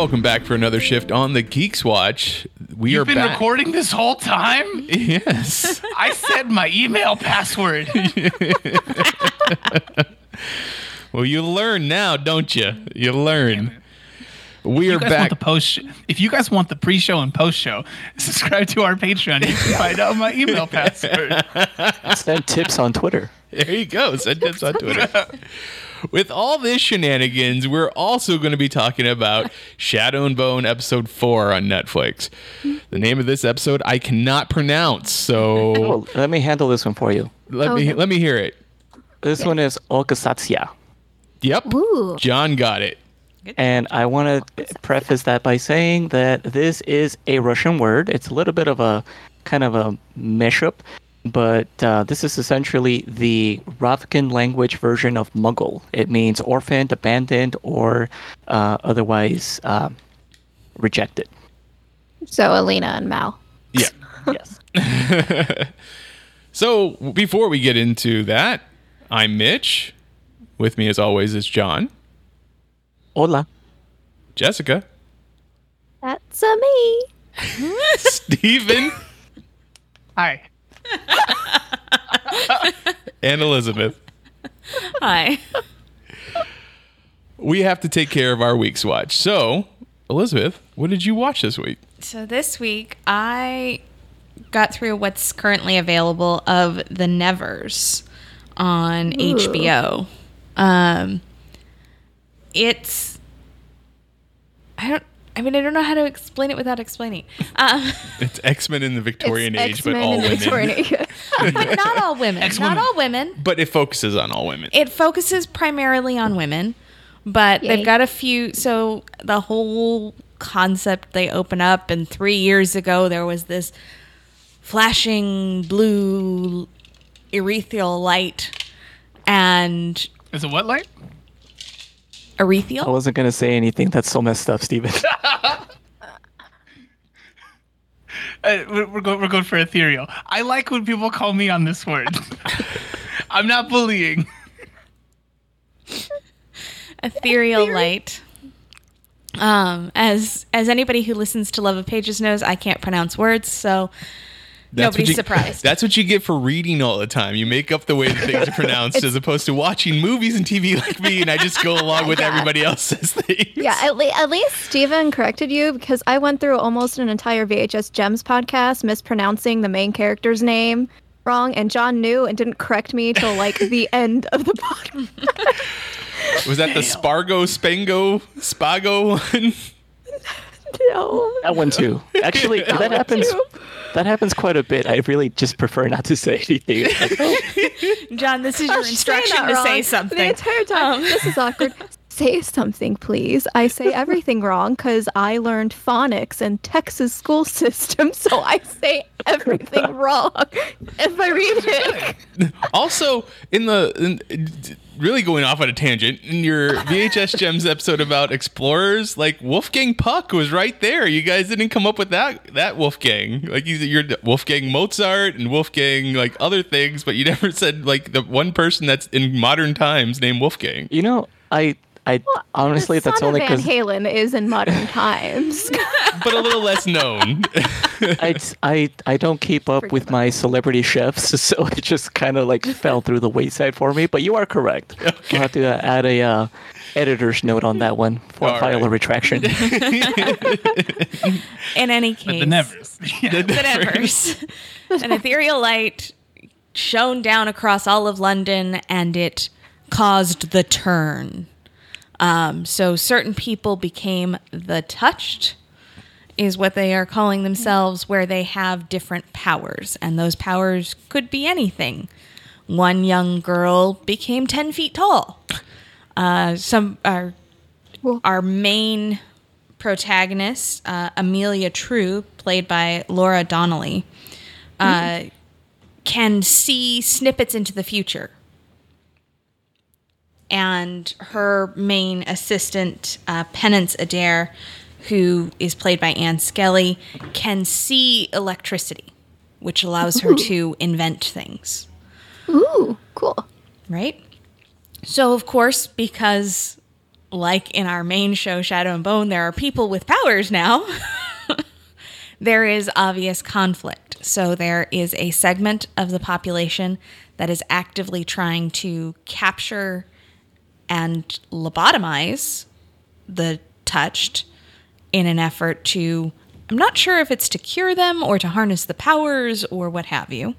Welcome back for another shift on the Geeks Watch. We You've are been back. recording this whole time? Yes. I said my email password. well, you learn now, don't you? You learn. We you are back. the post if you guys want the pre-show and post-show, subscribe to our Patreon. You can find out my email password. Send tips on Twitter. There you go. Send tips on Twitter. With all this shenanigans, we're also going to be talking about Shadow and Bone episode 4 on Netflix. The name of this episode I cannot pronounce, so Well, let me handle this one for you. let me let me hear it. This one is Otkazat'sya. Yep. Ooh. John got it. And I want to preface that by saying that this is a Russian word. It's a little bit of a kind of a mashup, but uh, this is essentially the Ravkan language version of Muggle. It means orphaned, abandoned, or uh, otherwise uh, rejected. So Alina and Mal. Yeah. Yes. So before we get into that, I'm Mitch. With me, as always, is John, Hola. Jessica, That's a me. Stephen, Hi. and Elizabeth. Hi. We have to take care of our week's watch. So, Elizabeth, what did you watch this week? So this week I got through what's currently available of The Nevers on HBO. Um it's I don't I mean I don't know how to explain it without explaining. Um It's X Men in the Victorian It's age, but X-Men all in the women. Victorian age. but not all women. Ex-women. Not all women. But it focuses on all women. It focuses primarily on women, but Yay. they've got a few. So the whole concept they open up, and three years ago there was this flashing blue ethereal light, and Is it what light? I wasn't going to say anything that's so messed up, Steven. Uh, we're, we're, go, we're going for ethereal. I like when people call me on this word. I'm not bullying. ethereal light. Um, as as anybody who listens to Love of Pages knows, I can't pronounce words, so That's nobody's you, surprised. That's what you get for reading all the time. You make up the way that things are pronounced as opposed to watching movies and TV like me, and I just go along with everybody else's things. yeah, at, le- at least Steven corrected you because I went through almost an entire VHS Gems podcast mispronouncing the main character's name wrong, and John knew and didn't correct me till like the end of the podcast. Was that the Spargo, Spango, Spago one? No. That one too. Actually, that, one happens. too. That happens quite a bit. I really just prefer not to say anything. Like, oh, John, this is your instruction to wrong say something. The entire time. Um. This is awkward. Say something, please. I say everything wrong because I learned phonics in Texas school system, so I say everything wrong if I read it. Also, in the in, really going off on a tangent, in your VHS Gems episode about explorers, like Wolfgang Puck was right there. You guys didn't come up with that that Wolfgang. Like you, you're the Wolfgang Mozart and Wolfgang like other things, but you never said like the one person that's in modern times named Wolfgang. you know, I, I honestly, the that's son only of Van Halen is in modern times. but a little less known. I, I, I don't keep up with my celebrity chefs, so it just kind of like fell through the wayside for me. But you are correct. I'll have to uh, add a uh, editor's note on that one for All file right. a retraction. In any But case, the nevers. Yeah. the Nevers. An ethereal light shone down across all of London, and it caused the turn. Um, so certain people became the touched, is what they are calling themselves, where they have different powers, and those powers could be anything. One young girl became ten feet tall. Uh, some our Whoa. our main protagonist, uh, Amalia True, played by Laura Donnelly, uh, can see snippets into the future. And her main assistant, uh, Penance Adair, who is played by Ann Skelly, can see electricity, which allows her to invent things Ooh, cool. right? So, of course, because like in our main show, Shadow and Bone, there are people with powers now, there is obvious conflict. So, there is a segment of the population that is actively trying to capture and lobotomize the touched in an effort to, I'm not sure if it's to cure them or to harness the powers or what have you.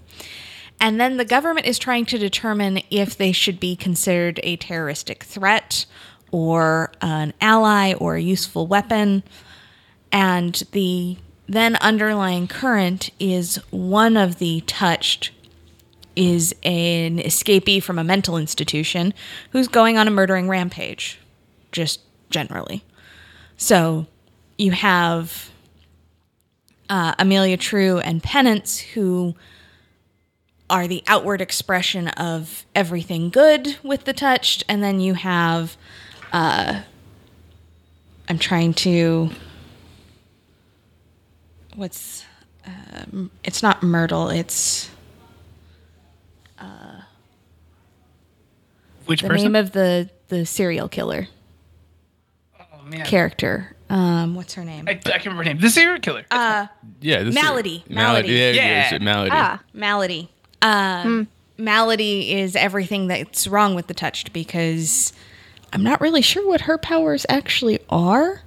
And then the government is trying to determine if they should be considered a terroristic threat or an ally or a useful weapon. And the then underlying current is one of the touched is an escapee from a mental institution who's going on a murdering rampage, just generally. So you have uh, Amalia True and Penance, who are the outward expression of everything good with the touched, and then you have uh I'm trying to what's um, it's not Myrtle, it's Which the person? name of the the serial killer oh, man. character. Um what's her name? I, I can't remember her name. The serial killer. Uh Yeah, this Maladie. Is, Maladie. Yeah, Yeah. yeah. Maladie. Ah, Maladie. Um, Maladie is everything that's wrong with the touched because I'm not really sure what her powers actually are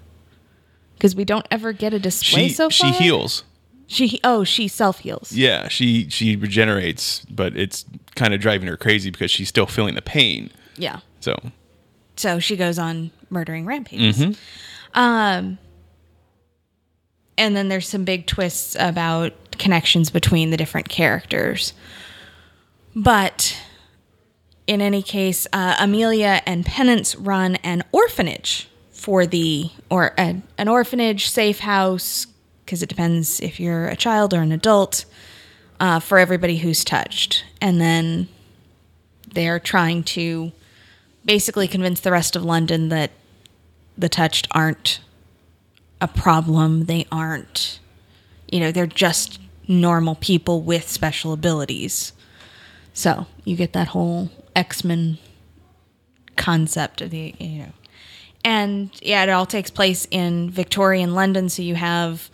because we don't ever get a display She so she heals. She oh she self heals. Yeah, she she regenerates, but it's kind of driving her crazy because she's still feeling the pain. Yeah. So So she goes on murdering rampages. Um, and then there's some big twists about connections between the different characters. But in any case, uh, Amalia and Penance run an orphanage for the, or a, an orphanage, safe house, because it depends if you're a child or an adult, uh, for everybody who's touched. And then they're trying to basically convince the rest of London that the touched aren't a problem. They aren't, you know, they're just normal people with special abilities. So you get that whole X Men concept of the, you know. And yeah, it all takes place in Victorian London. So you have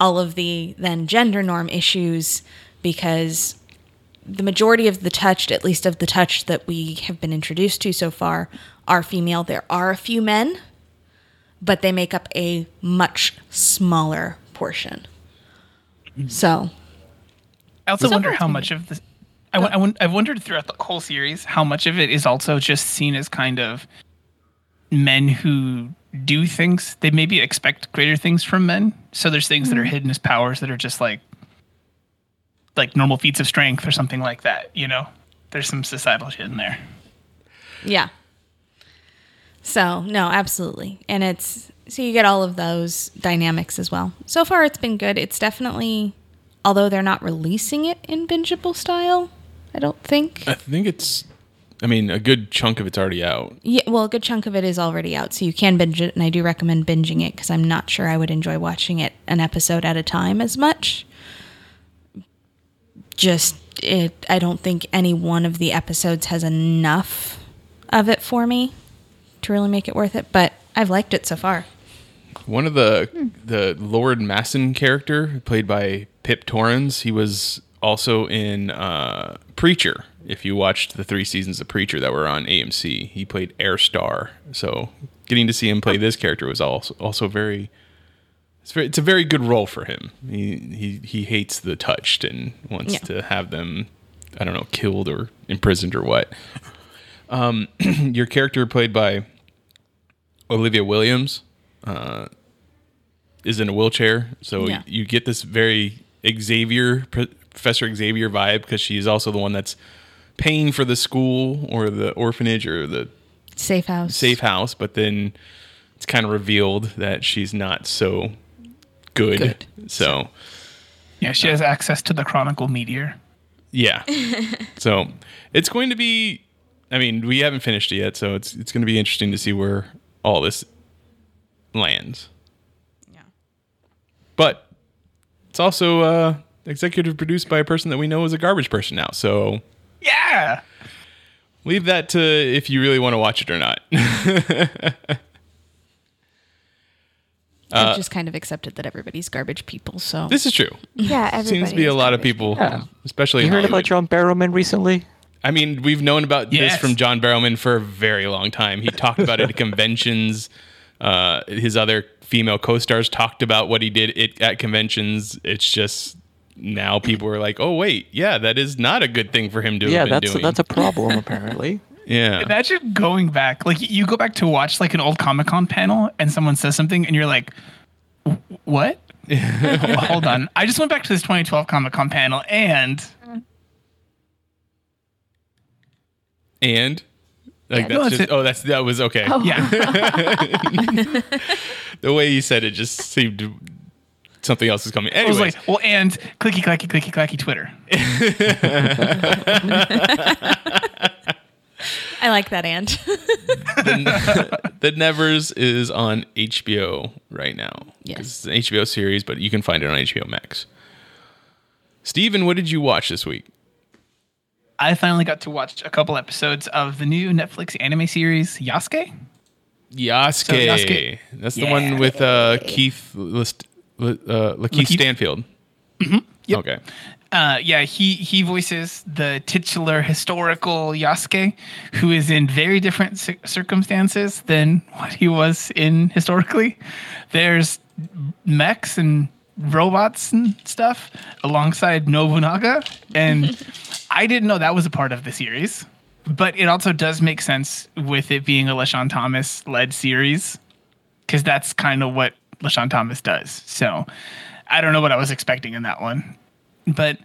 all of the then gender norm issues because the majority of the touched, at least of the touched that we have been introduced to so far, are female. There are a few men, but they make up a much smaller portion. So, I also So wonder how much of this. I, won- I, I've wondered throughout the whole series how much of it is also just seen as kind of men who do things. They maybe expect greater things from men. So there's things that are mm. hidden as powers that are just like like normal feats of strength or something like that. You know, there's some societal shit in there. yeah. So, no, absolutely. And it's so you get all of those dynamics as well. So far, it's been good. It's definitely, although they're not releasing it in bingeable style, I don't think. I think it's. I mean, a good chunk of it's already out. Yeah, well, a good chunk of it is already out, so you can binge it, and I do recommend binging it because I'm not sure I would enjoy watching it an episode at a time as much. Just it, I don't think any one of the episodes has enough of it for me to really make it worth it. But I've liked it so far. One of the the Lord Massen character, played by Pip Torrens, he was also in uh, Preacher. If you watched the three seasons of Preacher that were on AMC, he played Herr Starr. So getting to see him play this character was also also very. It's very, it's a very good role for him. He he he hates the touched and wants Yeah. to have them, I don't know, killed or imprisoned or what. Um, your character played by Olivia Williams uh, is in a wheelchair, so Yeah. you get this very Xavier Professor Xavier vibe because she's also the one that's paying for the school or the orphanage or the Safe house. safe house, but then it's kind of revealed that she's not so good. Good. So Yeah, she has access to the Chronicle Meteor. yeah, so it's going to be. I mean, we haven't finished it yet, so it's it's going to be interesting to see where all this lands. Yeah. But it's also uh, executive produced by a person that we know is a garbage person now. So Yeah. leave that to if you really want to watch it or not. I've just kind of accepted that everybody's garbage people. So this is true. Yeah, everybody. Seems to be a lot of people, Yeah. especially You in heard about John Barrowman recently? I mean, we've known about Yes. this from John Barrowman for a very long time. He talked about it at conventions. Uh, his other female co-stars talked about what he did it, at conventions. It's just now people are like, "Oh wait, yeah, that is not a good thing for him to Yeah, have been that's doing." that's a problem apparently. Yeah. Imagine going back, like you go back to watch like an old Comic Con panel, and someone says something, and you're like, "What?" Well, hold on, I just went back to this 2012 Comic Con panel, and and like No, that's it's just a- oh that's that was okay. Oh. yeah, The way you said it just seemed something else is coming. I was Anyways, like, "Well, and clicky clacky clicky clacky Twitter." I like that, and the, the Nevers is on HBO right now. Yes. It's an HBO series, but you can find it on HBO Max. Steven, what did you watch this week? I finally got to watch a couple episodes of the new Netflix anime series Yasuke. Yasuke. Yasuke- That's the one with uh, Keith List, uh, Lakeith Lakeith- Stanfield. Yep. Okay. Uh, yeah, he he voices the titular historical Yasuke, who is in very different cir- circumstances than what he was in historically. There's mechs and robots and stuff alongside Nobunaga, and I didn't know that was a part of the series. But it also does make sense with it being a LeSean Thomas led series, because that's kind of what LeSean Thomas does. So I don't know what I was expecting in that one but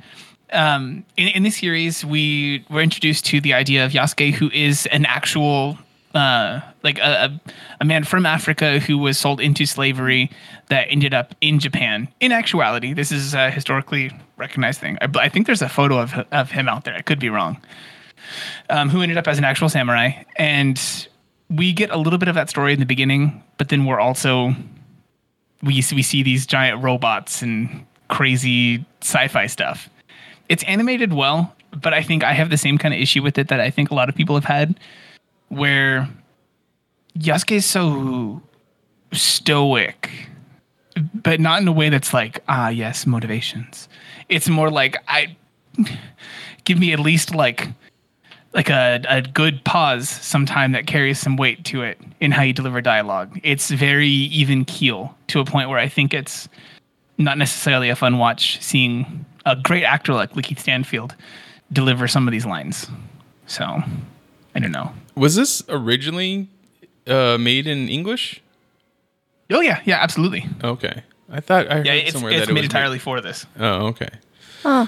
um, in, in this series, we were introduced to the idea of Yasuke, who is an actual, uh, like a, a, a man from Africa who was sold into slavery that ended up in Japan. In actuality, this is a historically recognized thing. I, I think there's a photo of, of him out there. I could be wrong. Um, who ended up as an actual samurai. And we get a little bit of that story in the beginning, but then we're also we we see these giant robots and crazy sci-fi stuff. It's animated well, but I think I have the same kind of issue with it that I think a lot of people have had, where Yasuke is so stoic, but not in a way that's like ah yes motivations. It's more like I give me at least like like a, a good pause sometime that carries some weight to it in how you deliver dialogue. It's very even keel to a point where I think it's not necessarily a fun watch seeing a great actor like Lakeith Stanfield deliver some of these lines. So I don't know. Was this originally uh, made in English? Oh yeah, yeah, absolutely. Okay. I thought I heard Yeah, it's, somewhere it's that it made was entirely for this. Oh, okay. Huh.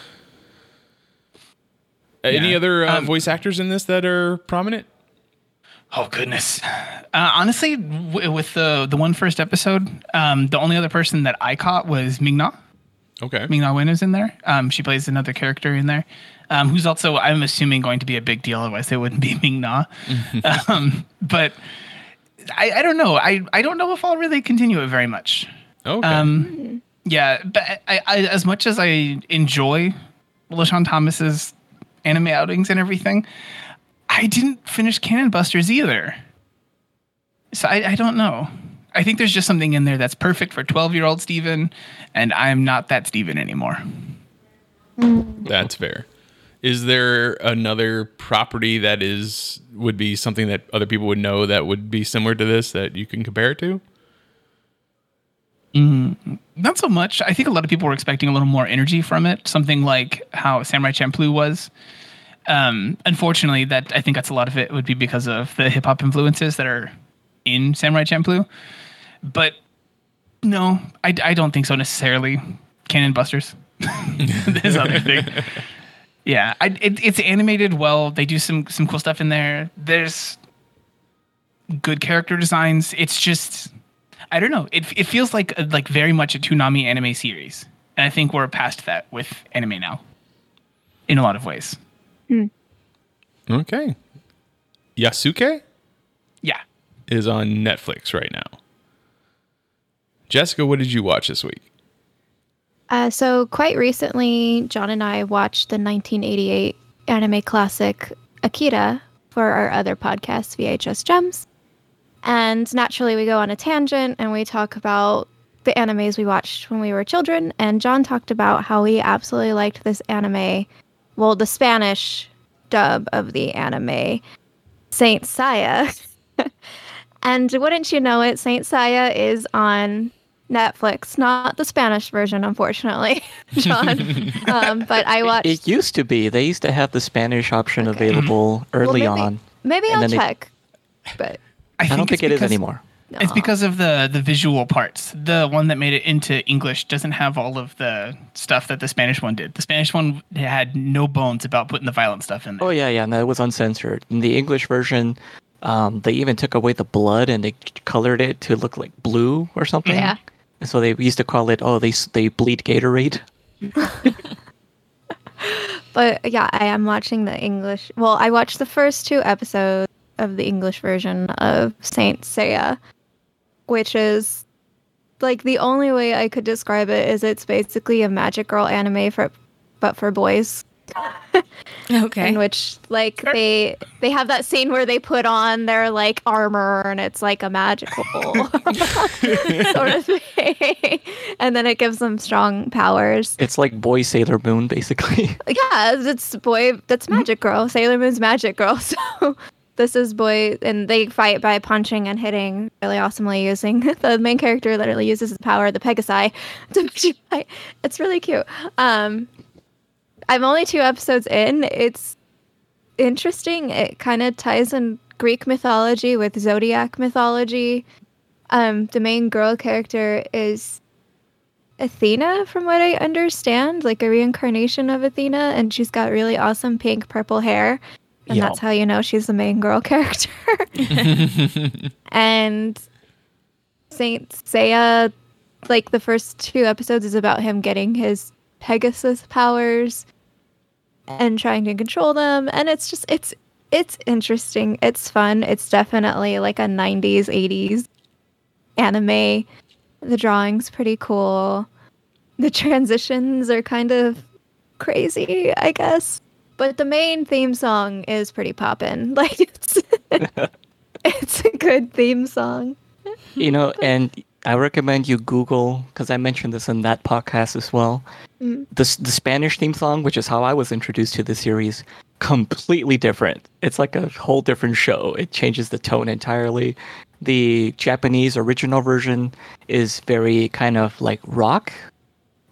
Any Yeah. other uh, Um, voice actors in this that are prominent? Oh goodness. Uh, honestly, w- with the the one first episode, um, the only other person that I caught was Ming Na. Okay. Ming Na Wen is in there. Um, she plays another character in there, um, who's also I'm assuming going to be a big deal. Otherwise, they wouldn't be Ming Na. um, but I, I don't know. I, I don't know if I'll really continue it very much. Okay. Um, yeah, but I, I, as much as I enjoy LeSean Thomas's anime outings and everything, I didn't finish Cannon Busters either. So I, I don't know. I think there's just something in there that's perfect for 12 year old Steven, and I'm not that Steven anymore. That's fair. Is there another property that is would be something that other people would know that would be similar to this that you can compare it to? Mm, not so much. I think a lot of people were expecting a little more energy from it, something like how Samurai Champloo was. Um, unfortunately, that I think that's a lot of it would be because of the hip hop influences that are in Samurai Champloo. But no, I, I don't think so necessarily. Cannon Busters, this other thing. Yeah, I, it, it's animated well. They do some some cool stuff in there. There's good character designs. It's just I don't know. It it feels like like very much a Toonami anime series, and I think we're past that with anime now, in a lot of ways. Okay. Yasuke Yeah. is on Netflix right now. Jessica, what did you watch this week? Uh, so quite recently, John and I watched the 1988 anime classic Akira for our other podcast, VHS Gems. And naturally, we go on a tangent and we talk about the animes we watched when we were children. And John talked about how he absolutely liked this anime, well, the Spanish dub of the anime, Saint Seiya. and wouldn't you know it, Saint Seiya is on Netflix, not the Spanish version, unfortunately, John. um, but I watched. It used to be. They used to have the Spanish option available well, early maybe, on. Maybe and I'll then they- check. But I, don't think it is because- anymore. It's because of the the visual parts. The one that made it into English doesn't have all of the stuff that the Spanish one did. The Spanish one had no bones about putting the violent stuff in there. Oh yeah, yeah. No, it was uncensored. In the English version, um, they even took away the blood and they colored it to look like blue or something. Yeah. And so they used to call it, oh, they they bleed Gatorade. but yeah, I am watching the English. Well, I watched the first two episodes of the English version of Saint Seiya, which is like the only way I could describe it is it's basically a magic girl anime for but for boys. Okay. in which like they they have that scene where they put on their like armor and it's like a magical sort of thing and then it gives them strong powers It's like Boy Sailor Moon, basically. yeah it's boy that's mm-hmm. magic girl sailor moon's magic girl so this is boy and they fight by punching and hitting really awesomely using the main character literally uses his power of the pegasi to fight it's really cute. Um i'm only two episodes in. It's interesting. It kind of ties in greek mythology with zodiac mythology. Um the main girl character is Athena, from what I understand, like a reincarnation of Athena, and she's got really awesome pink purple hair. And Yeah. that's how you know she's the main girl character. and Saint Seiya, like the first two episodes, is about him getting his Pegasus powers and trying to control them. And it's just it's it's interesting. It's fun. It's definitely like a 90s, 80s anime. The drawing's pretty cool. The transitions are kind of crazy, I guess. But the main theme song is pretty poppin'. Like it's it's a good theme song. you know, and I recommend you Google because I mentioned this in that podcast as well. Mm. The the Spanish theme song, which is how I was introduced to the series, completely different. It's like a whole different show. It changes the tone entirely. The Japanese original version is very kind of like rock,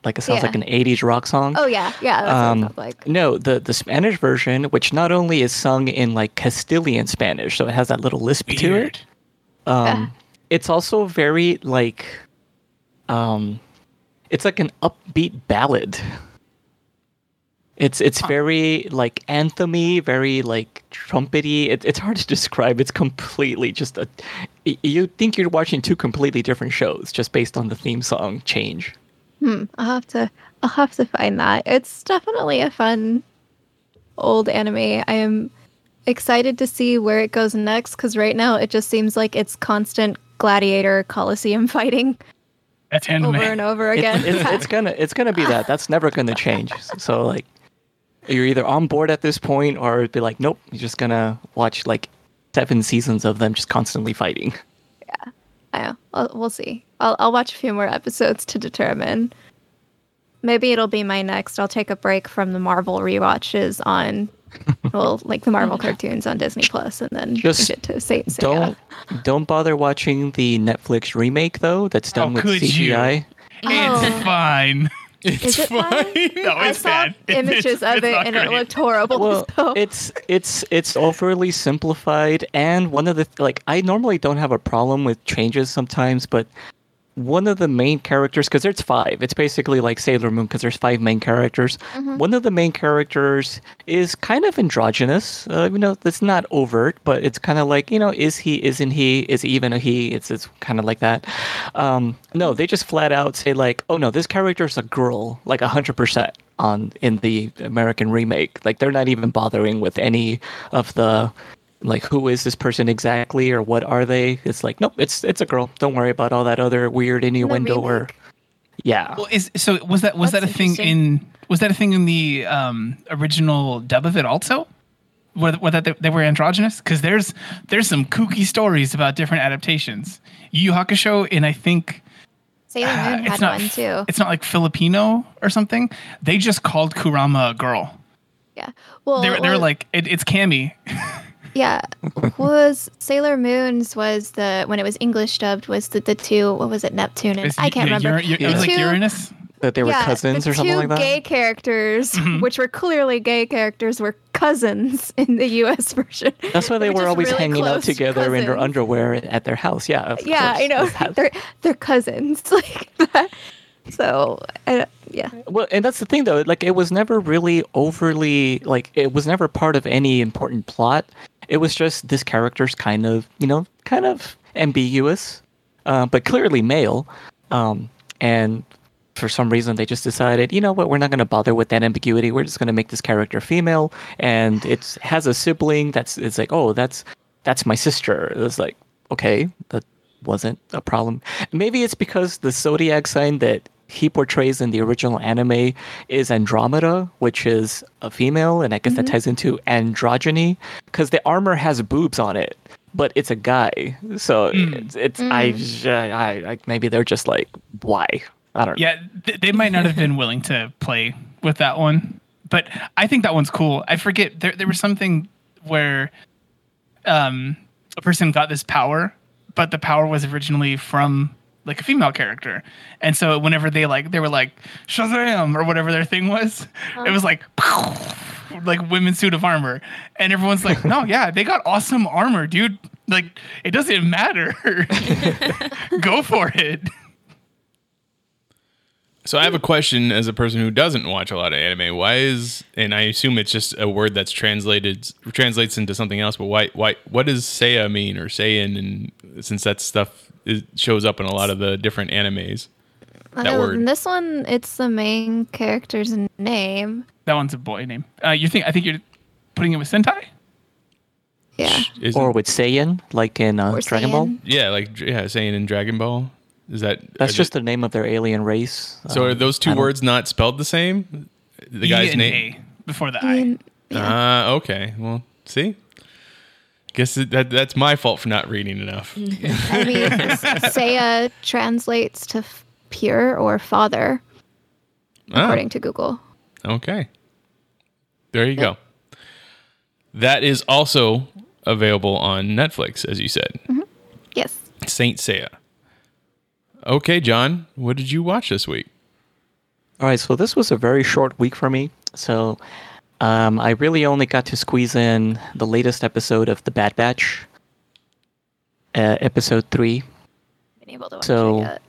like it sounds Yeah. like an '80s rock song. Oh yeah, yeah, that's Um, it like. No, the the Spanish version, which not only is sung in like Castilian Spanish, so it has that little lisp to it. Um, it's also very like, um, it's like an upbeat ballad. It's it's very like anthemy, very like trumpety. It, it's hard to describe. It's completely just a. You think you're watching two completely different shows just based on the theme song change. Hmm, I'll have to I'll have to find that. It's definitely a fun old anime. I am excited to see where it goes next because right now it just seems like it's constant gladiator coliseum fighting That's anime. over and over It- again. it's, it's gonna it's gonna be that. That's never gonna change. So like, you're either on board at this point, or it'd be like, nope, you're just gonna watch like seven seasons of them just constantly fighting. I. I'll, we'll see. I'll, I'll watch a few more episodes to determine. Maybe it'll be my next. I'll take a break from the Marvel rewatches on, well, like the Marvel cartoons on Disney Plus, and then Just get to Saint Seiya. Don't don't bother watching the Netflix remake though. That's done Oh, with could you? CGI. It's Oh. fine. Is it fine? No, I saw bad. Images it's- of it's it, not and it looked horrible. Well, so. it's it's it's overly simplified, and one of the like I normally don't have a problem with changes sometimes, but one of the main characters because there's five. It's basically like sailor moon because there's five main characters. One of the main characters is kind of androgynous. Uh, you know it's not overt but it's kind of like you know is he isn't he is he even a he? It's, it's kind of like that. Um, no they just flat out say like oh no this character is a girl like 100% on in the american remake. Like they're not even bothering with any of the like who is this person exactly or what are they it's like nope it's it's a girl don't worry about all that other weird innuendo or yeah Well, is so was that was That's that a thing in was that a thing in the um, original dub of it also? Whether, whether they, they were androgynous? Because there's there's some kooky stories about different adaptations. Yu Yu Hakusho in I think Sailor Moon uh, had it's not one too. it's not like Filipino or something. They just called Kurama a girl. Yeah. Well, They were, they were well, like it, it's Cammy. yeah. Was Sailor Moon's was the when it was English dubbed was the, the two what was it Neptune and It's- I can't yeah, remember. Ur- Ur- The it was like two- Uranus. that they were yeah, cousins the or something two like that gay characters, mm-hmm. which were clearly gay characters, were cousins in the U.S. version. that's why they were were always really hanging out close together in their underwear at their house yeah Yeah, course. I know. That's- they're they're cousins like that. So I, yeah, Well, and that's the thing though. Like, it was never really overly like it was never part of any important plot. It was just this character's kind of you know kind of ambiguous, uh, but clearly male. Um, and for some reason, they just decided, you know what, we're not going to bother with that ambiguity. We're just going to make this character female, and it has a sibling that's it's like, oh, that's that's my sister. It was like, okay, that wasn't a problem. Maybe it's because the zodiac sign that he portrays in the original anime is Andromeda, which is a female, and I guess that mm-hmm. ties into androgyny because the armor has boobs on it, but it's a guy. So mm. it's, it's I, mm. I, I maybe they're just like why I don't know. Yeah, th- they might not have been willing to play with that one, but I think that one's cool. I forget there there was something where um a person got this power, but the power was originally from like a female character. And so whenever they like they were like Shazam or whatever their thing was, it was uh-huh. like like women's suit of armor. And everyone's like, "No, yeah, they got awesome armor, dude. Like it doesn't matter. Go for it." So I have a question as a person who doesn't watch a lot of anime. Why is and I assume it's just a word that's translated translates into something else. But why why what does Seiya mean or Saiyan? And since that stuff is, shows up in a lot of the different animes, that Oh, word. and This one, it's the main character's name. That one's a boy name. Uh, you think? I think you're putting it with Sentai. Yeah. Isn't- Or with Saiyan, like in uh, Or Dragon Ball. Yeah, like yeah, Saiyan in Dragon Ball. Is that That's are just the name of their alien race. So are Um, those two words not spelled the same? The E guy's and name. A before the I I. mean, Ah, okay. Well, see, guess that that's my fault for not reading enough. I mean, Seiya translates to f- pure or father, Ah, according to Google. okay. There you go. That is also available on Netflix, as you said. Yes. Saint Seiya. Okay, John, what did you watch this week? All right, so this was a very short week for me. So um, I really only got to squeeze in the latest episode of The Bad Batch, uh, episode three. Been able to watch So- it yet.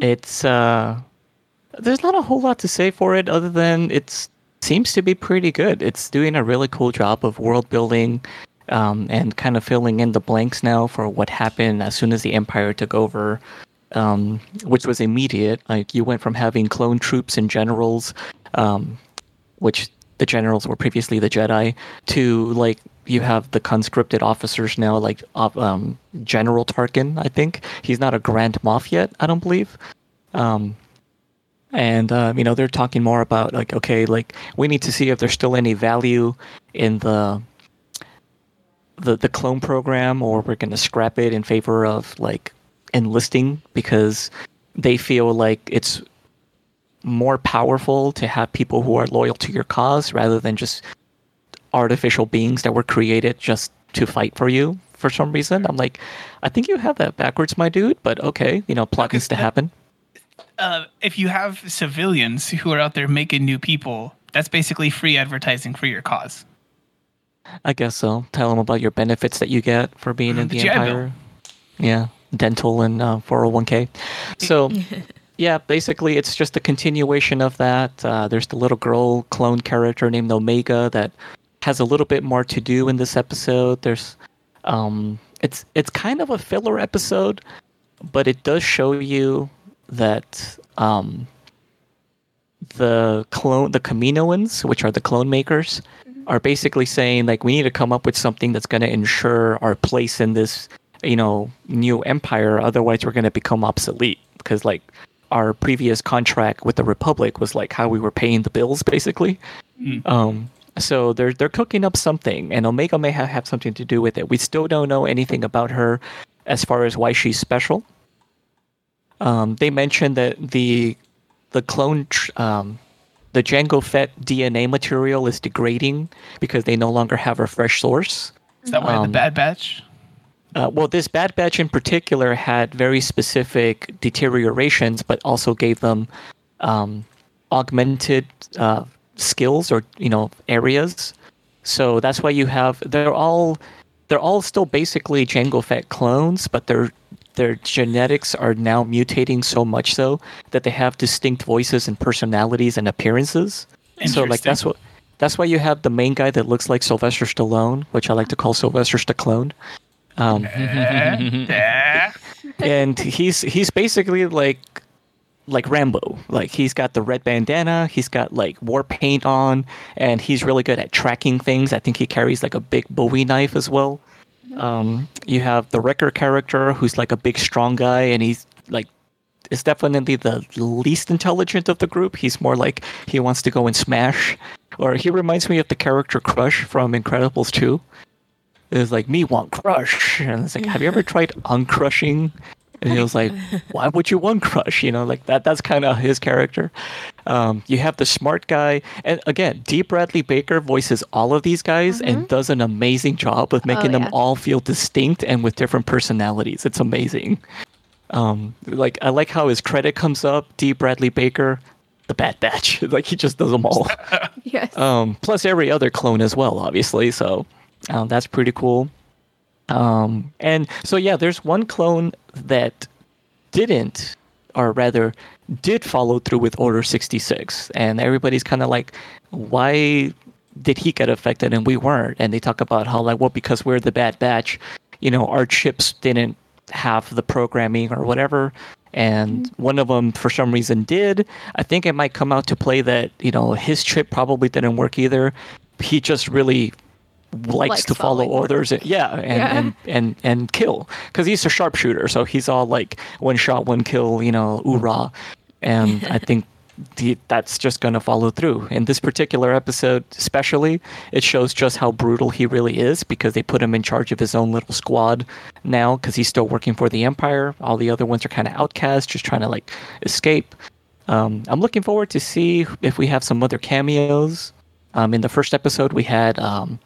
It's uh, there's not a whole lot to say for it other than it seems to be pretty good. It's doing a really cool job of world building. Um, and kind of filling in the blanks now for what happened as soon as the Empire took over, um, which was immediate. Like you went from having clone troops and generals, um, which the generals were previously the Jedi, to like you have the conscripted officers now, like um, General Tarkin. I think he's not a Grand Moff yet. I don't believe. Um, and uh, you know they're talking more about like okay, like we need to see if there's still any value in the the the clone program, or we're gonna scrap it in favor of like enlisting because they feel like it's more powerful to have people who are loyal to your cause rather than just artificial beings that were created just to fight for you for some reason. I'm like, I think you have that backwards, my dude, but okay, you know, plot needs to happen. Uh, if you have civilians who are out there making new people, that's basically free advertising for your cause. I guess so. Tell them about your benefits that you get for being in The the GI Bill. Empire. Yeah. Dental and uh, 401k. So, yeah, basically, it's just a continuation of that. Uh, there's the little girl clone character named Omega that has a little bit more to do in this episode. There's, um, it's it's kind of a filler episode, but it does show you that um, the clone, the Kaminoans, which are the clone makers, are basically saying like we need to come up with something that's going to ensure our place in this, you know, new empire. Otherwise, we're going to become obsolete because like our previous contract with the Republic was like how we were paying the bills, basically. Um, so they're they're cooking up something, and Omega may have, have something to do with it. We still don't know anything about her as far as why she's special. Um, they mentioned that the the clone tr- um, the Jango Fett DNA material is degrading because they no longer have a fresh source. Is that why the Um, Bad Batch? Uh, well, this Bad Batch in particular had very specific deteriorations, but also gave them um, augmented uh, skills or you know areas. So that's why you have they're all they're all still basically Jango Fett clones, but their their genetics are now mutating so much so that they have distinct voices and personalities and appearances. So like that's what that's why you have the main guy that looks like Sylvester Stallone, which I like to call Sylvester Stallone. Um, and he's he's basically like like Rambo. Like he's got the red bandana, he's got like war paint on, and he's really good at tracking things. I think he carries like a big Bowie knife as well. Um, you have the Wrecker character, who's like a big strong guy, and he's like is definitely the least intelligent of the group. He's more like he wants to go and smash, or he reminds me of the character Crush from Incredibles 2. It's like me want crush, and it's like, have you ever tried uncrushing? And he was like, why would you want crush? You know, like that. That's kind of his character. Um, you have the smart guy, and again, D. Bradley Baker voices all of these guys and does an amazing job of making them yeah. all feel distinct and with different personalities. It's amazing. Um, like I like how his credit comes up. D. Bradley Baker, the Bad Batch. like he just does them all. Yes. um, plus every other clone as well, obviously. So um, that's pretty cool. Um, and so yeah, there's one clone that didn't, or rather, did follow through with Order 66, and everybody's kind of like, why did he get affected and we weren't? And they talk about how like, well, because we're the Bad Batch, you know, our chips didn't have the programming or whatever. And one of them, for some reason, did. I think it might come out to play that you know his chip probably didn't work either. He just really likes, Likes to follow following orders. And, yeah, and, Yeah. and and and kill because he's a sharpshooter. So he's all like one shot, one kill. You know, oorah. And I think the, that's just going to follow through. In this particular episode, especially, it shows just how brutal he really is because they put him in charge of his own little squad now because he's still working for the Empire. All the other ones are kind of outcasts, just trying to like escape. Um, I'm looking forward to see if we have some other cameos. Um, in the first episode, we had um,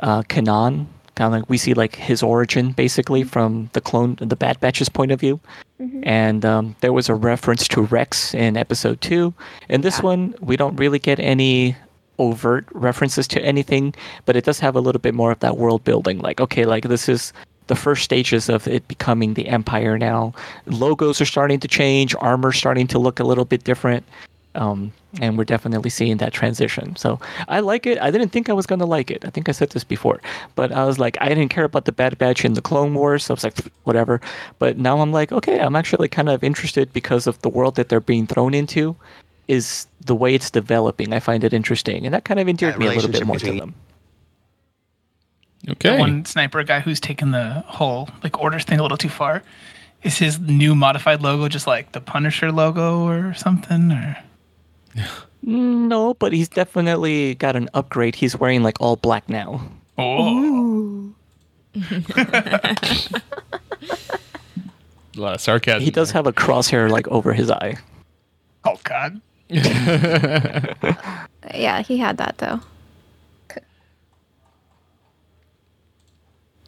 uh, Kanan. Kind of like we see like his origin basically from the clone, the Bad Batch's point of view. And um, there was a reference to Rex in episode two. In this one, we don't really get any overt references to anything, but it does have a little bit more of that world building. Like, okay, like this is the first stages of it becoming the Empire now. Logos are starting to change, armor starting to look a little bit different. Um, and we're definitely seeing that transition. So I like it. I didn't think I was going to like it. I think I said this before, but I was like, I didn't care about the Bad Batch in the Clone Wars. So I was like, whatever. But now I'm like, okay, I'm actually kind of interested because of the world that they're being thrown into is the way it's developing. I find it interesting. And that kind of endeared That me a little bit relationship more to them. Okay. The one sniper guy who's taken the whole like orders thing a little too far. Is his new modified logo just like the Punisher logo or something? Or No, but he's definitely got an upgrade. He's wearing like all black now. oh, A lot of sarcasm. He does have a crosshair like over his eye. oh god. yeah, he had that though.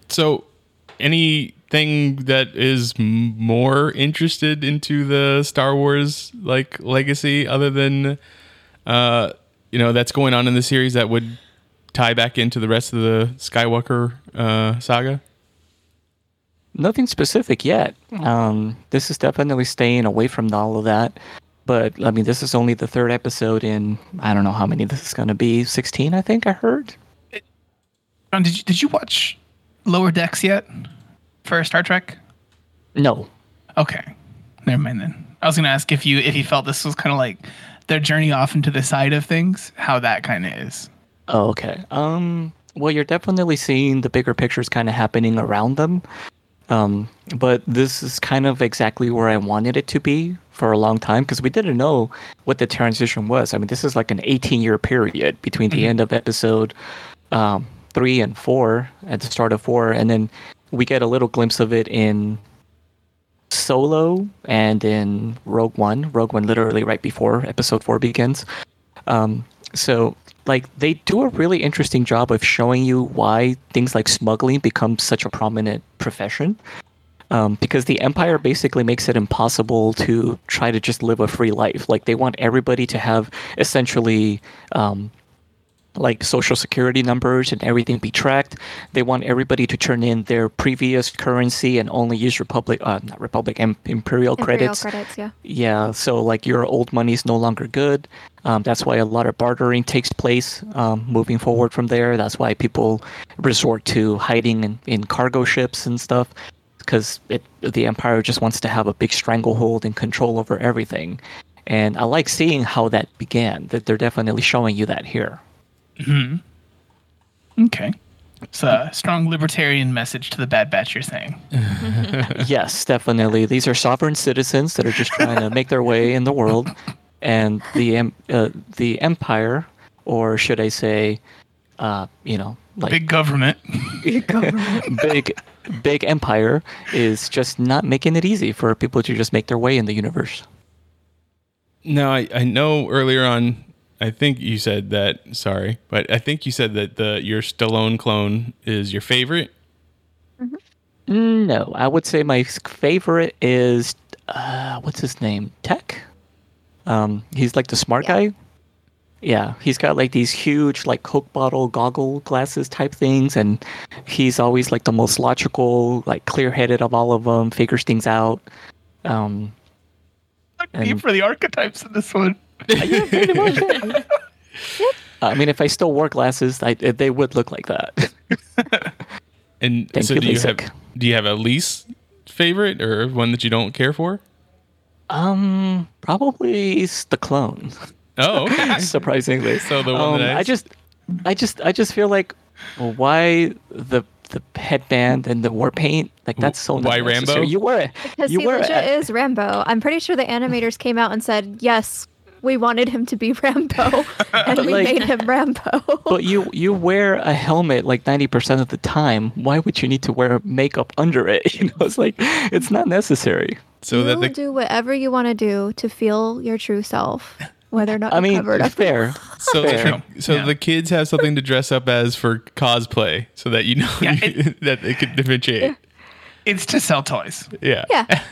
So, anything that is more interested into the Star Wars like legacy, other than, uh, you know, that's going on in the series that would tie back into the rest of the Skywalker uh, saga? nothing specific yet. Um, this is definitely staying away from all of that. But I mean, this is only the third episode in I don't know how many this is going to be. Sixteen, I think I heard. John, did you did you watch Lower Decks yet for Star Trek? No, Okay, never mind then. I was gonna ask if you if you felt this was kind of like their journey off into the side of things, how that kind of is. Oh, okay. Um, well, you're definitely seeing the bigger pictures kind of happening around them. Um, but this is kind of exactly where I wanted it to be for a long time because we didn't know what the transition was. I mean, this is like an 18 year period between the end of episode um, three and four at the start of four, and then we get a little glimpse of it in Solo and in Rogue One. Rogue One, literally right before episode four begins. Um, so, like, they do a really interesting job of showing you why things like smuggling become such a prominent profession. Um, because the Empire basically makes it impossible to try to just live a free life. Like, they want everybody to have essentially um, like social security numbers and everything be tracked. They want everybody to turn in their previous currency and only use Republic, uh, not Republic, im- Imperial, Imperial credits. credits, yeah. Yeah, so like your old money is no longer good. Um, that's why a lot of bartering takes place um, moving forward from there. That's why people resort to hiding in, in cargo ships and stuff because the Empire just wants to have a big stranglehold and control over everything. And I like seeing how that began, that they're definitely showing you that here. Okay, it's a strong libertarian message to the Bad Batch. You're saying. yes, definitely. These are sovereign citizens that are just trying to make their way in the world, and the em- uh, the empire, or should I say, uh, you know, like Big government. big, big empire is just not making it easy for people to just make their way in the universe. Now I, I know earlier on I think you said that sorry, but I think you said that the your Stallone clone is your favorite. No, I would say my favorite is uh, what's his name? Tech. Um, he's like the smart Yeah. guy. Yeah, he's got like these huge like Coke bottle goggle glasses type things, and he's always like the most logical, like clear headed of all of them. Figures things out. Um, Deep And- for the archetypes in this one. Yeah, pretty much. yeah. I mean, if I still wore glasses, I, they would look like that. And Thank so you, do you have do you have a least favorite or one that you don't care for? Um, probably it's the clone. Oh, okay. surprisingly. So the one um, that I- I just, I just, I just feel like why the the headband and the war paint like that's so Why Rambo? You were it. Because You he wear legit it. is Rambo. I'm pretty sure the animators came out and said, yes, we wanted him to be Rambo, and we Like- made him Rambo. But you you wear a helmet like ninety percent of the time. Why would you need to wear makeup under it? You know, it's like it's not necessary. so you that the do whatever you want to do to feel your true self, whether or not I you're mean, covered up. fair. so Fair. the, so Yeah. the kids have something to dress up as for cosplay, so that you know Yeah, it- that they could differentiate. It's to sell toys. Yeah. Yeah.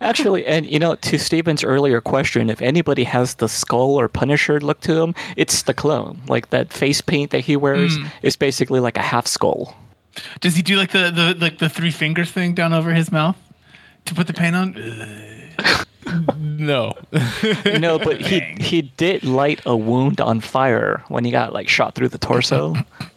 Actually, and you know, to Steven's earlier question, if anybody has the skull or Punisher look to him, it's the clone. Like that face paint that he wears Hmm. is basically like a half skull. Does he do like the the like the three finger thing down over his mouth to put the paint on? No. No, but he Dang. he did light a wound on fire when he got like shot through the torso.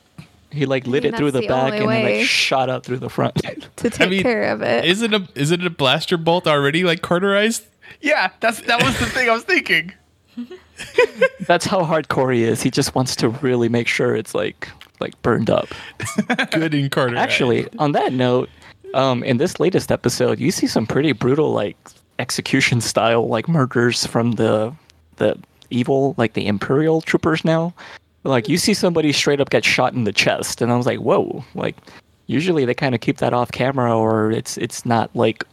He like lit mean, it through the the back and then like shot up through the front. to take mean, care of it. is it a is it a blaster bolt already like cauterized? Yeah, that's that was the thing I was thinking. That's how hardcore he is. He just wants to really make sure it's like like burned up. Good in cauterized. Actually, on that note, um, in this latest episode, you see some pretty brutal like execution style like murders from the the evil like the Imperial troopers now. Like you see somebody straight up get shot in the chest, and I was like, whoa! Like usually they kind of keep that off camera or it's it's not like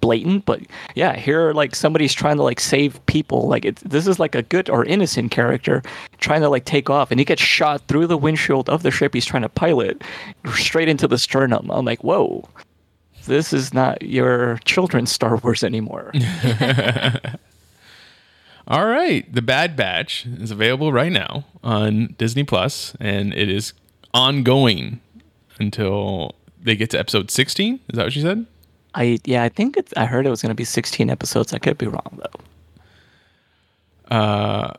blatant but yeah here like somebody's trying to like save people like this is like a good or innocent character trying to like take off and he gets shot through the windshield of the ship he's trying to pilot straight into the sternum i'm like whoa this is not your children's star wars anymore All right, The Bad Batch is available right now on Disney Plus, and it is ongoing until they get to episode sixteen. Is that what you said? I yeah, I think it's. I heard it was going to be 16 episodes. I could be wrong though. Uh,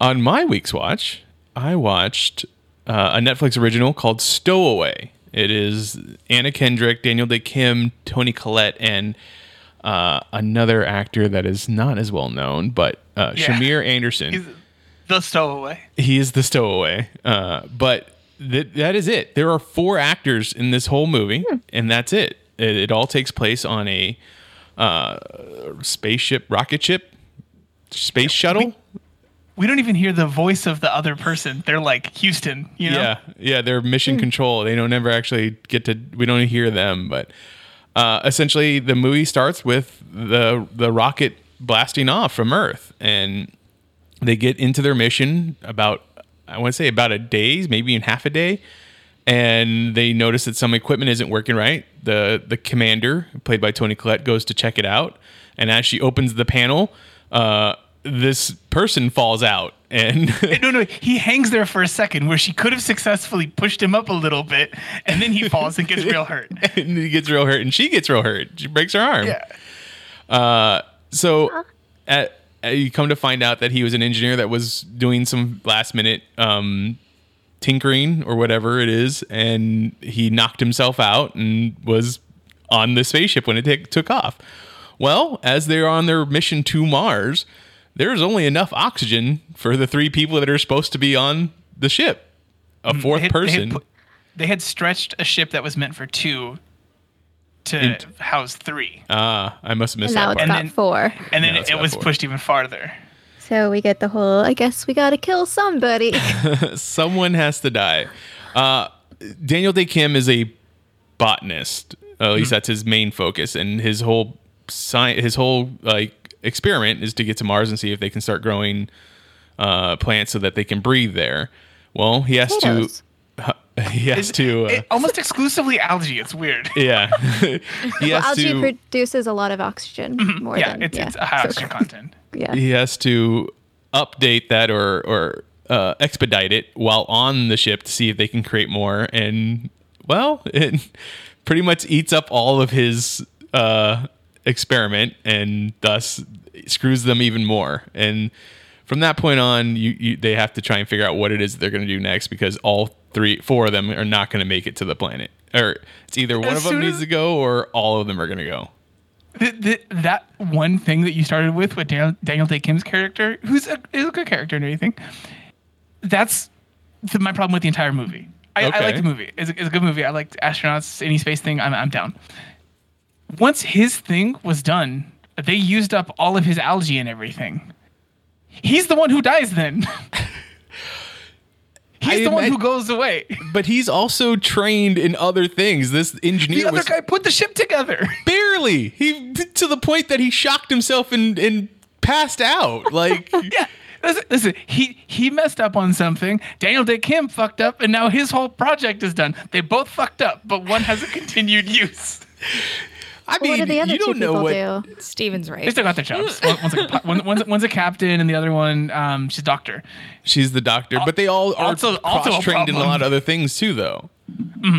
on my week's watch, I watched uh, a Netflix original called Stowaway. It is Anna Kendrick, Daniel Dae Kim, Toni Collette, and uh, another actor that is not as well known, but uh, Yeah. Shamir Anderson. He's the stowaway. he is the stowaway. Uh, but th- that is it. There are four actors in this whole movie, and that's it. it. It all takes place on a uh, spaceship, rocket ship, space shuttle. We don't even hear the voice of the other person. They're like Houston, you know? Yeah, yeah, they're mission control. They don't never actually get to. We don't hear them, but uh, essentially, the movie starts with the the rocket blasting off from Earth, and they get into their mission about I want to say about a day, maybe even half a day, and they notice that some equipment isn't working right. the The commander, played by Toni Collette, goes to check it out, and as she opens the panel, uh, this person falls out, and No, no, he hangs there for a second where she could have successfully pushed him up a little bit, and then he falls and gets real hurt. and he gets real hurt, and she gets real hurt. She breaks her arm. Yeah. Uh, so at, uh, you come to find out that he was an engineer that was doing some last minute um, tinkering or whatever it is, and he knocked himself out and was on the spaceship when it take took off. Well, as they're on their mission to Mars, there's only enough oxygen for the three people that are supposed to be on the ship. A fourth They had- They person. had, put- they had stretched a ship that was meant for two to Int- house three. Ah, I must have missed And that it's part. And got then- four. And then it, it was four. pushed even farther. So we get the whole. I guess we gotta kill somebody. someone has to die. Uh, Daniel Dae Kim is a botanist. At least that's his main focus, and his whole sci- his whole like experiment is to get to Mars and see if they can start growing uh, plants so that they can breathe there. Well, he has Potatoes. to. He has It's- to. Uh, it- almost exclusively algae. It's weird. yeah, he well, has algae to. produces a lot of oxygen more Mm-hmm. yeah, than it's, yeah. it's a high So- oxygen content. yeah. he has to update that or or uh, expedite it while on the ship to see if they can create more. And well, it pretty much eats up all of his uh, experiment and thus screws them even more. And from that point on, you, you they have to try and figure out what it is that they're going to do next because all three, four of them are not going to make it to the planet. Or it's either one As of them needs to go or all of them are going to go. Th th that one thing that you started with with Daniel, Daniel Dae Kim's character, who's a, is a good character and everything, that's the, my problem with the entire movie. I, I like the movie. It's a, it's a good movie. I like astronauts, any space thing. I'm, I'm down. Once his thing was done, they used up all of his algae and everything. He's the one who dies then. He's I the one who goes away. But he's also trained in other things. This engineer The other was guy put the ship together. barely he to the point that he shocked himself and and passed out. Like Yeah. Listen, listen, he he messed up on something. Daniel Dae Kim fucked up, and now his whole project is done. They both fucked up, but one has a continued use. I Well, mean, what did the other you two don't know what. do? Steven's They right. still got their jobs. One- One's, a, one, one's, one's a captain, and the other one, um, she's a doctor. She's the doctor, but they all are Also- also cross trained in a lot of other things too, though.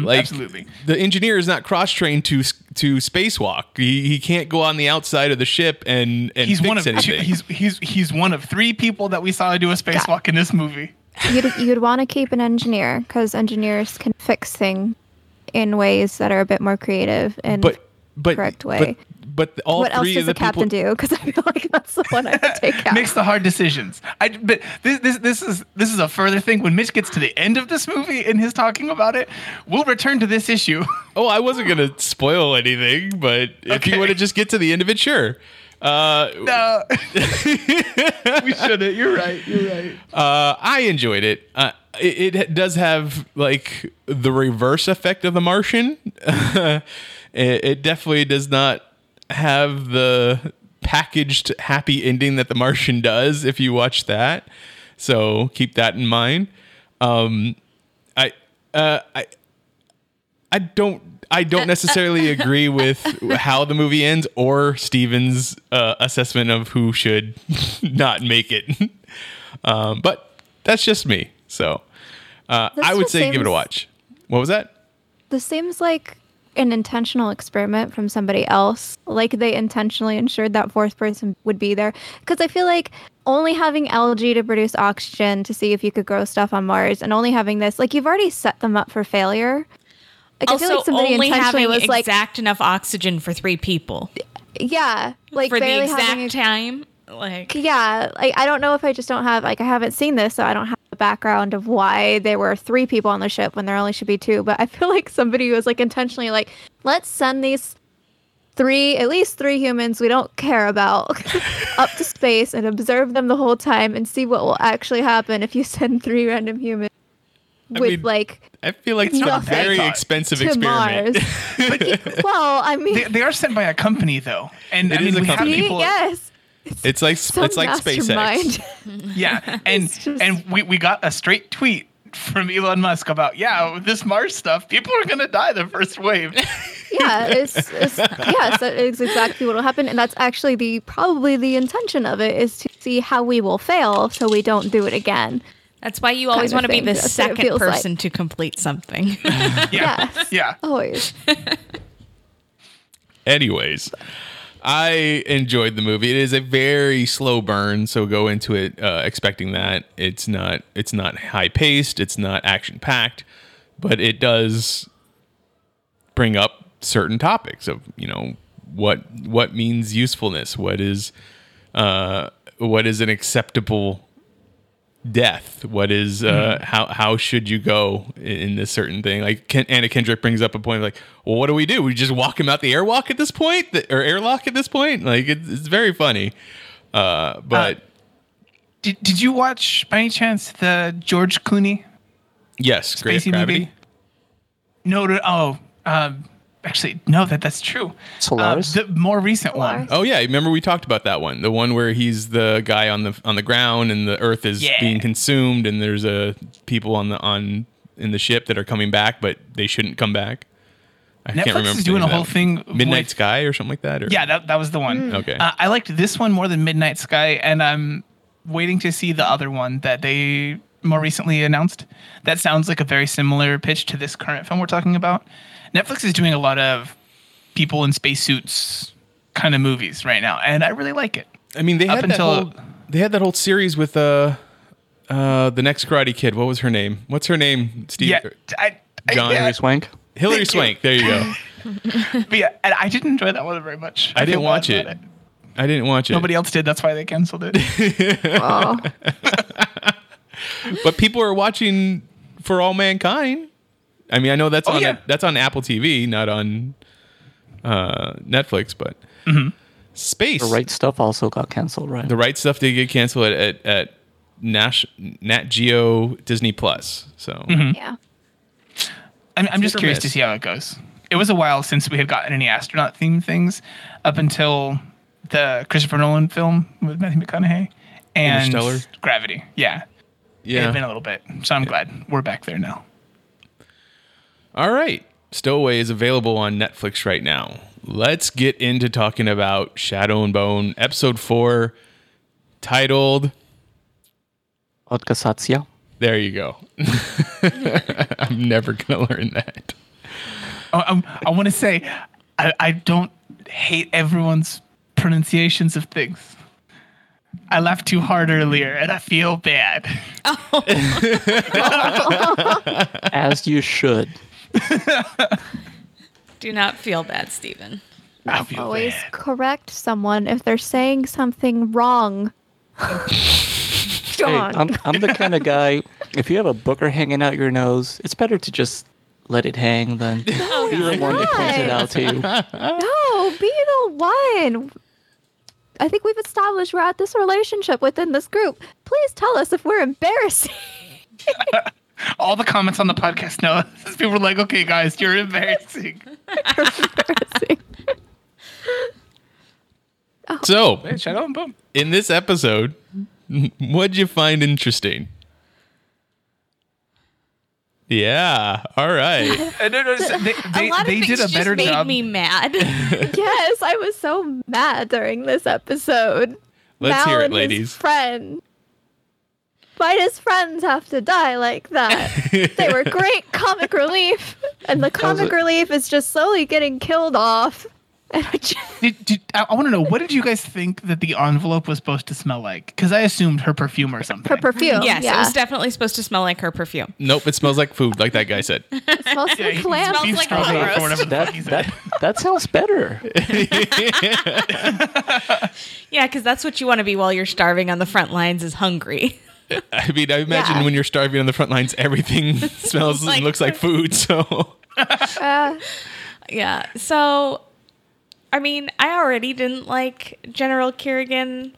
like absolutely. the engineer is not cross trained to to spacewalk. He he can't go on the outside of the ship and and He's fix one of two, anything. he's he's he's one of three people that we saw do a spacewalk in this movie. You'd, you'd want to keep an engineer because engineers can fix things in ways that are a bit more creative and but but correct way. But, but all what else three does of the the captain people. do? Because I feel like that's the one I would take out. Makes the hard decisions. I but this this this is this is a further thing. When Mitch gets to the end of this movie and his talking about it, we'll return to this issue. Oh, I wasn't gonna spoil anything, but if you want to just get to the end of it, sure. Uh, No, we shouldn't. You're right. You're right. Uh, I enjoyed it. Uh, it. It does have like the reverse effect of The Martian. It, it definitely does not have the packaged happy ending that The Martian does. If you watch that, so keep that in mind. Um, I, uh, I, I don't. I don't necessarily agree with how the movie ends or Steven's uh, assessment of who should not make it. um, but that's just me. So uh, I would say give it a watch. What was that? This seems like an intentional experiment from somebody else. Like they intentionally ensured that fourth person would be there. Because I feel like only having algae to produce oxygen to see if you could grow stuff on Mars and only having this, like you've already set them up for failure. Like, I feel Also, like somebody only intentionally having was like, exact enough oxygen for three people yeah, like for the exact having a- time. Like, yeah, like I don't know if I just don't have like I haven't seen this, so I don't have the background of why there were three people on the ship when there only should be two. But I feel like somebody was like intentionally like, let's send these three, at least three humans we don't care about, up to space and observe them the whole time and see what will actually happen if you send three random humans I with mean, like I feel like it's a very expensive to experiment. Mars. well, I mean, They, they are sent by a company though, and It I is mean a we have company. people. yes, It's like some it's like SpaceX. mastermind. Yeah, and just- and we, we got a straight tweet from Elon Musk about yeah this Mars stuff, people are gonna die the first wave. yeah, it's, it's yes, that is exactly what will happen, and that's actually the probably the intention of it is to see how we will fail, so we don't do it again. that's why you always want to be the That's second feels like. person to complete something. Yeah, Yes. yeah. Always. Anyways, I enjoyed the movie. It is a very slow burn, so go into it uh, expecting that it's not it's not high paced, it's not action packed, but it does bring up certain topics of you know what what means usefulness, what is uh, what is an acceptable death. What is uh how how should you go in, this certain thing? Like Ken, anna kendrick brings up a point like well what do we do? We just walk him out the airwalk at this point? Or airlock at this point? Like it's, it's very funny. Uh but Did, did you watch by any chance the George Clooney yes great spacey gravity? Movie? No, no oh, um, actually no, that that's true. Solaris? Uh, the more recent one. Solaris. oh yeah remember we talked about that one the one where he's the guy on the on the ground and the earth is Yeah. being consumed and there's a people on the on in the ship that are coming back but they shouldn't come back I Netflix can't remember is doing a whole that thing midnight with- sky or something like that or Yeah, that that was the one. Okay. Uh, I liked this one more than Midnight Sky, and I'm waiting to see the other one that they more recently announced. That sounds like a very similar pitch to this current film we're talking about. Netflix is doing a lot of people in spacesuits kind of movies right now, and I really like it. I mean, they Up had that until- whole they had that whole series with uh uh the next Karate Kid. What was her name? What's her name? Steve Yeah, I, I, John yeah, Hilary Swank. Hilary Thank you. Swank. There you go. but yeah, and I didn't enjoy that one very much. I didn't watch about it. I didn't watch it. Nobody else did. That's why they canceled it. Oh, but people are watching For All Mankind. I mean, I know that's Oh, on yeah. that's on Apple TV, not on uh Netflix, but Mm-hmm. Space. The right stuff also got canceled, right? The right stuff did get canceled at at, at Nash, Nat Geo Disney Plus. So Mm-hmm. yeah. I'm, I'm just curious miss. to see how it goes. It was a while since we had gotten any astronaut themed things up until the Christopher Nolan film with Matthew McConaughey and Gravity. Yeah. It yeah. had been a little bit. So I'm glad we're back there now. All right. Stowaway is available on Netflix right now. Let's get into talking about Shadow and Bone, episode four, titled. Otkazat'sya. There you go. I'm never going to learn that. Oh, um, I want to say, I, I don't hate everyone's pronunciations of things. I laughed too hard earlier and I feel bad. As you should. Do not feel bad, Stephen. I feel Always bad. correct someone if they're saying something wrong. Hey, John. I'm, I'm the kind of guy, if you have a booker hanging out your nose, it's better to just let it hang than be the one that points it out to you. No, be the one. I think we've established we're at this relationship within this group. Please tell us if we're embarrassing. All the comments on the podcast know. People were like, okay, guys, you're embarrassing. embarrassing. So, Hey, Shadow and boom. in this episode, what'd you find interesting? Yeah. All right. Uh, no, no, so they, they, a lot they of did things a just better made job. me mad. yes, I was so mad during this episode. Let's Mal hear it, and his ladies. friend. Why does friends have to die like that? they were great comic relief, and the comic relief is just slowly getting killed off. I just, Did, did, I, I want to know what did you guys think that the envelope was supposed to smell like? Because I assumed her perfume or something. her perfume. Mm, yes, yeah. it was definitely supposed to smell like her perfume. Nope, it smells like food, like that guy said. It smells Yeah, like he lamb. smells like stroganoff gross. or That fuck that that sounds better. Yeah, because that's what you want to be while you're starving on the front lines is hungry. I mean, I imagine Yeah. when you're starving on the front lines, everything smells Like- and looks like food. So Uh, Yeah. So, I mean, I already didn't like General Kirigan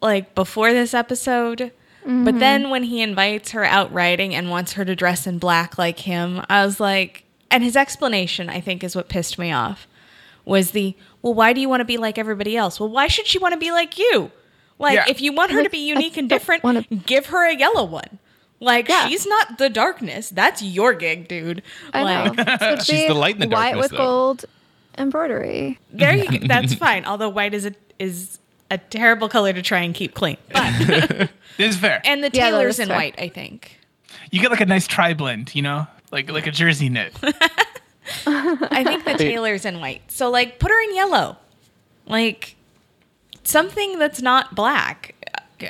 like before this episode. But then when he invites her out riding and wants her to dress in black like him, I was like, and his explanation, I think, is what pissed me off was the, well, why do you want to be like everybody else? Well, why should she want to be like you? Like, Yeah. if you want her to be unique and different, wanna- give her a yellow one. Like, Yeah. she's not the darkness. That's your gig, dude. I like, know. It should She's be the light in the White darkness, with though. gold embroidery. There you go. That's fine. Although white is a is a terrible color to try and keep clean. But This is fair. and the Yeah, tailor's is in fair. white, I think. you get like a nice tri blend, you know, like like a jersey knit. I think the tailor's in white. So like put her in yellow. Like something that's not black.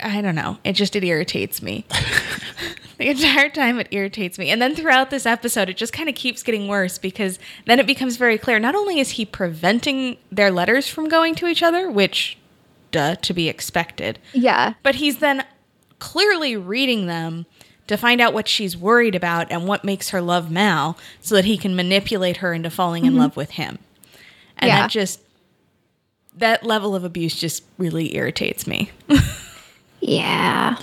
I don't know. It just it irritates me. the entire time it irritates me. And then throughout this episode it just kind of keeps getting worse because then it becomes very clear not only is he preventing their letters from going to each other, which duh to be expected. Yeah. But he's then clearly reading them to find out what she's worried about and what makes her love Mal so that he can manipulate her into falling in mm-hmm. love with him. And Yeah. that just that level of abuse just really irritates me. Yeah.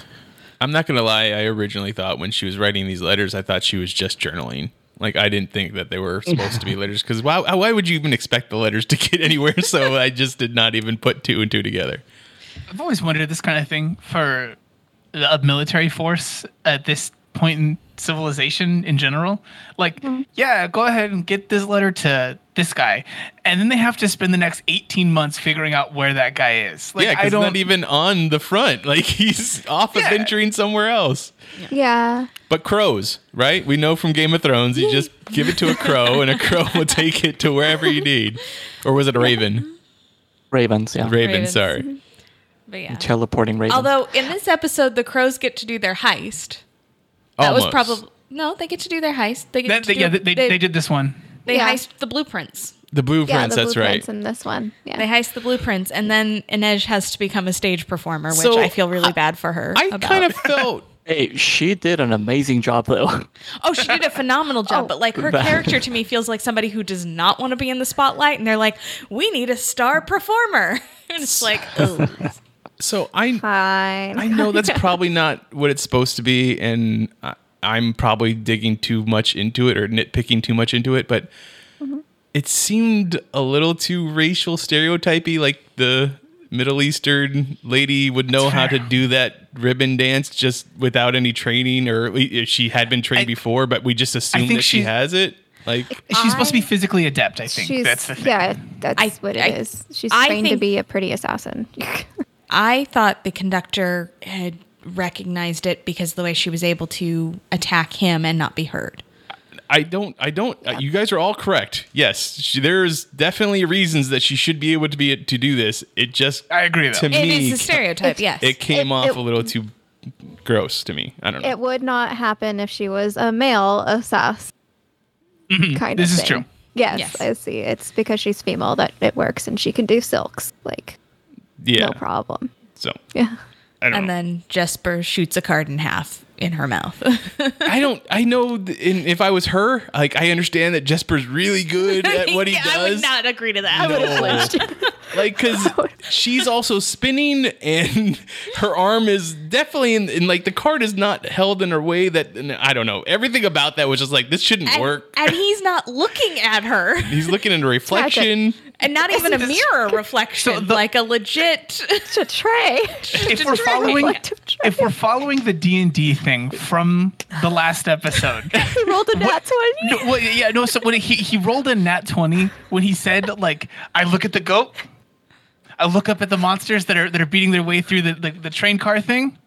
I'm not gonna lie. I originally thought when she was writing these letters, I thought she was just journaling. Like I didn't think that they were supposed to be letters because why? Uh, why would you even expect the letters to get anywhere? So I just did not even put two and two together. I've always wondered this kind of thing for a military force at this point in civilization in general. Like, mm-hmm. yeah, go ahead and get this letter to this guy, and then they have to spend the next eighteen months figuring out where that guy is. Like, yeah, I because don't not even on the front. Like he's off Yeah. adventuring somewhere else. Yeah. But crows, right? We know from Game of Thrones, you just give it to a crow, and a crow will take it to wherever you need. Or was it a raven? Ravens, yeah. Raven, Ravens. sorry. Mm-hmm. But yeah. Teleporting ravens. Although in this episode the crows get to do their heist. That was probably no, they get to do their heist. They get That, to they, do, yeah, they, they, they did this one. They Yeah. heist the blueprints. the Yeah, blueprints. the that's right. blueprints in this one. Yeah. They heist the blueprints, and then Inej has to become a stage performer, which So, I feel really bad for her. I about. kind of felt Hey, she did an amazing job though. Oh, she did a phenomenal job, Oh. but like her That- character to me feels like somebody who does not want to be in the spotlight, and they're like, "We need a star performer," and it's like, ugh. So. I Fine. I know that's probably not what it's supposed to be, and I- I'm probably digging too much into it or nitpicking too much into it, but mm-hmm. it seemed a little too racial stereotypy. Like the Middle Eastern lady would know how to do that ribbon dance just without any training, or if she had been trained I- before, but we just assume that she has it. Like, She's supposed to be physically adept. I think She's that's the thing. yeah, that's I- what it I- is. She's I trained to be a pretty assassin. I thought the conductor had recognized it because of the way she was able to attack him and not be heard. I don't, I don't. Uh, you guys are all correct. Yes, she, there's definitely reasons that she should be able to be to do this. It just, I agree, though. To It me, is a stereotype, It- yes. it came It- off it- a little too gross to me. I don't know. it would not happen if she was a male assassin. Kind Mm-hmm. This of is thing. true. Yes, Yes. I see. It's because she's female that it works and she can do silks. Like, yeah. no problem. So Yeah. I don't and know. then Jesper shoots a card in half in her mouth. I don't. I know. th- In, if I was her, like I understand that Jesper's really good at what he Yeah, does. I would not agree to that. No. like because she's also spinning and her arm is definitely in, in like the card is not held in her way that i don't know everything about that was just like this shouldn't And, work and he's not looking at her. he's looking in a reflection And not even a mirror reflection, So the- like a legit. It's a tray. if we're following tray. if we're following the D and D thing from the last episode, he rolled a nat 20. no, well, yeah, no. So when he he rolled a nat twenty when he said like, I look at the goat, I look up at the monsters that are that are beating their way through the the, the train car thing.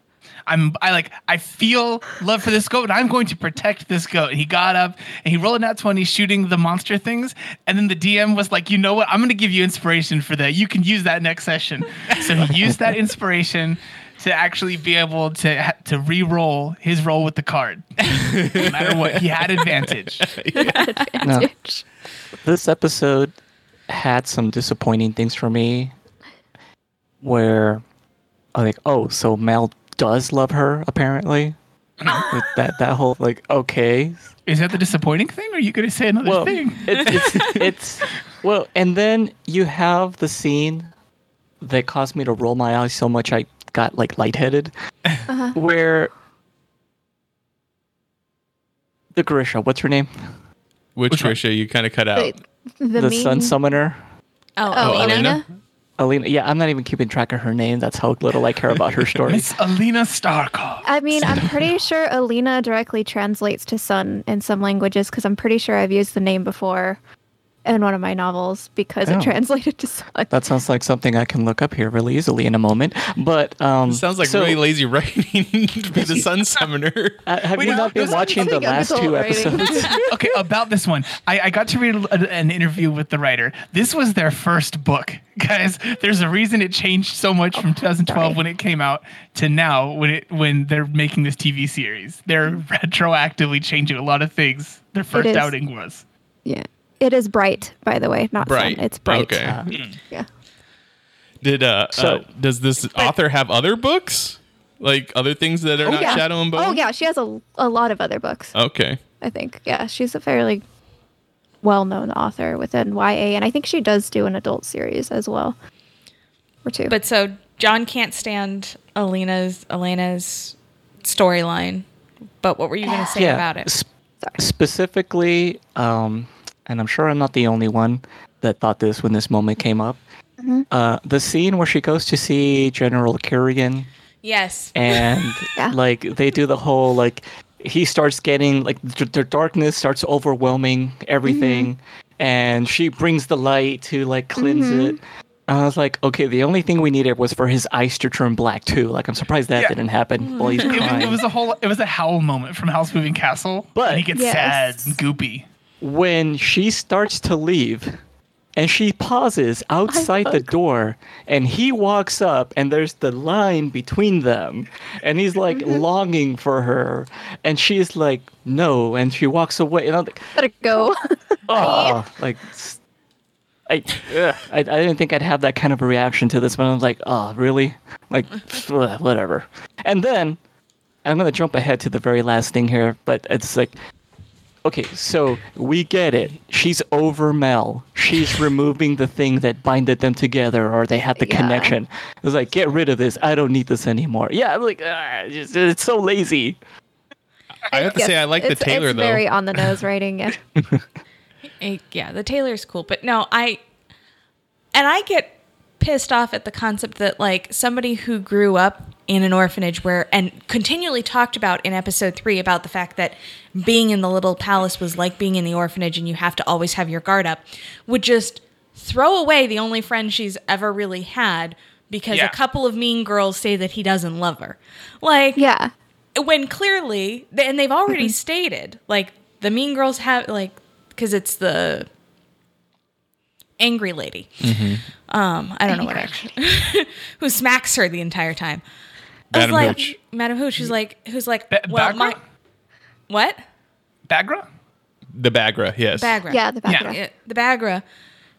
I'm I like I feel love for this goat and I'm going to protect this goat. And he got up and he rolled a nat 20 shooting the monster things. And then the DM was like, you know what? I'm gonna give you inspiration for that. You can use that next session. So he used that inspiration to actually be able to to re-roll his roll with the card. no matter what, he had advantage. No. this episode had some disappointing things for me where I'm like, oh, so Mal does love her apparently. With that that whole like okay. Is that the disappointing thing? Or are you gonna say another Well thing? it's, it's it's well and then you have the scene that caused me to roll my eyes so much I got like lightheaded. Uh-huh. Where the Grisha, what's her name? Which Which one? Trisha you kind of cut out? The, the, The mean- Sun Summoner. Oh, Oh, Alina. Alina. Alina, yeah, I'm not even keeping track of her name. That's how little I care about her story. it's Alina Starkov. I mean, I'm pretty sure Alina directly translates to sun in some languages because I'm pretty sure I've used the name before in one of my novels because Oh. it translated to sun. That sounds like something I can look up here really easily in a moment. But um, It sounds like so, really lazy writing to be the Sun Summoner. uh, have Wait, you no, not been watching the I think I'm last two writing. episodes? okay, about this one, I, I got to read a, an interview with the writer. This was their first book, guys. There's a reason it changed so much from 2012 sorry. when it came out to now when it when they're making this TV series. They're retroactively changing a lot of things. Their first outing was. Yeah. It is bright, by the way, not Bright. sun. It's bright. Okay. Uh, Yeah. Did uh, So- uh does this author have other books? Like other things that are not yeah. Shadow and Bone? Oh yeah, she has a, a lot of other books. Okay. I think. Yeah, she's a fairly well-known author within YA, and I think she does do an adult series as well, or two. But so John can't stand Alina's Elena's storyline. But what were you going to say yeah. about it? sp- Sorry. specifically, um, and I'm sure I'm not the only one that thought this when this moment came up. Mm-hmm. Uh, the scene where she goes to see General Kirigan Yes. and Yeah. like they do the whole like he starts getting like the, the darkness starts overwhelming everything Mm-hmm. and she brings the light to like cleanse Mm-hmm. it and i was like okay the only thing we needed was for his eyes to turn black too like i'm surprised that Yeah. didn't happen while he's It was, crying it was a whole. It was a howl moment from Howl's Moving Castle. But- and he gets Yes. sad and goopy. When she starts to leave and she pauses outside the door and he walks up and there's the line between them and he's like Mm-hmm. longing for her and she's like no and she walks away and i'm like Gotta go. oh like I, ugh, I I didn't think I'd have that kind of a reaction to this, but I was like, oh, really? Like, ugh, whatever. And then I'm gonna jump ahead to the very last thing here, but it's like, okay, so we get it. She's over Mal. She's removing the thing that binded them together, or they had the Yeah. connection. It was like, get rid of this. I don't need this anymore. Yeah, I'm like, ah, it's, it's so lazy. I have to say I like the it's, Taylor it's though. very on the nose writing. Yeah. Eh, yeah, the Taylor's cool, but no, I and I get pissed off at the concept that like somebody who grew up in an orphanage where and continually talked about in episode 3 about the fact that being in the little palace was like being in the orphanage and you have to always have your guard up would just throw away the only friend she's ever really had because Yeah. a couple of mean girls say that he doesn't love her. Like yeah. when clearly and they've already mm-hmm. stated like the mean girls have like because it's the angry lady um i don't know what I, who smacks her the entire time I was Madam like Hooch. madam hooch who's like who's like Ba- well Bagra? my what Bagra? The Bagra, yes. bagra Yeah, the Yeah. background. Yeah, the bagra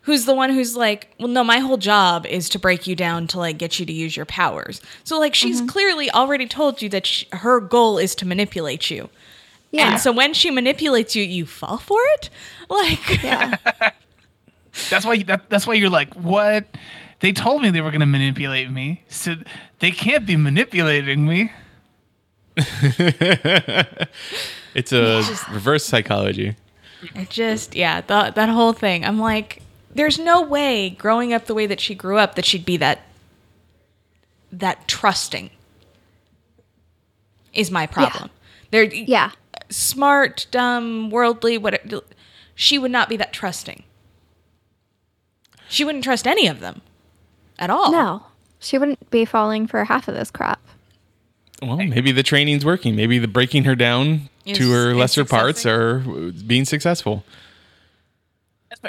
who's the one who's like well no my whole job is to break you down to like get you to use your powers so like she's clearly already told you that sh her goal is to manipulate you Yeah. And so when she manipulates you, you fall for it? Like, yeah. That's why that, that's why you're like, what? They told me they were gonna manipulate me, so they can't be manipulating me. It's a reverse psychology. it just, yeah, the, that whole thing. I'm like, there's no way growing up the way that she grew up that she'd be that, that trusting is my problem. They're Yeah. smart, dumb, worldly, what she would not be that trusting. She wouldn't trust any of them at all. No, she wouldn't be falling for half of this crap. Well, maybe the training's working. Maybe the breaking her down Is- to her lesser parts successful. are being successful.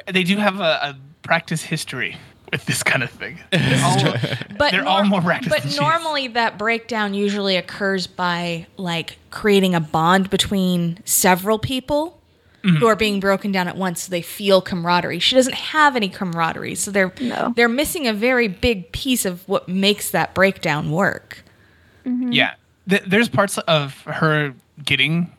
They do have a, a practice history with this kind of thing. They're all- But They're all more practiced But than she is. normally, that breakdown usually occurs by like creating a bond between several people Mm-hmm. who are being broken down at once, so they feel camaraderie. She doesn't have any camaraderie, so they're No. they're missing a very big piece of what makes that breakdown work. Yeah, Th- there's parts of her getting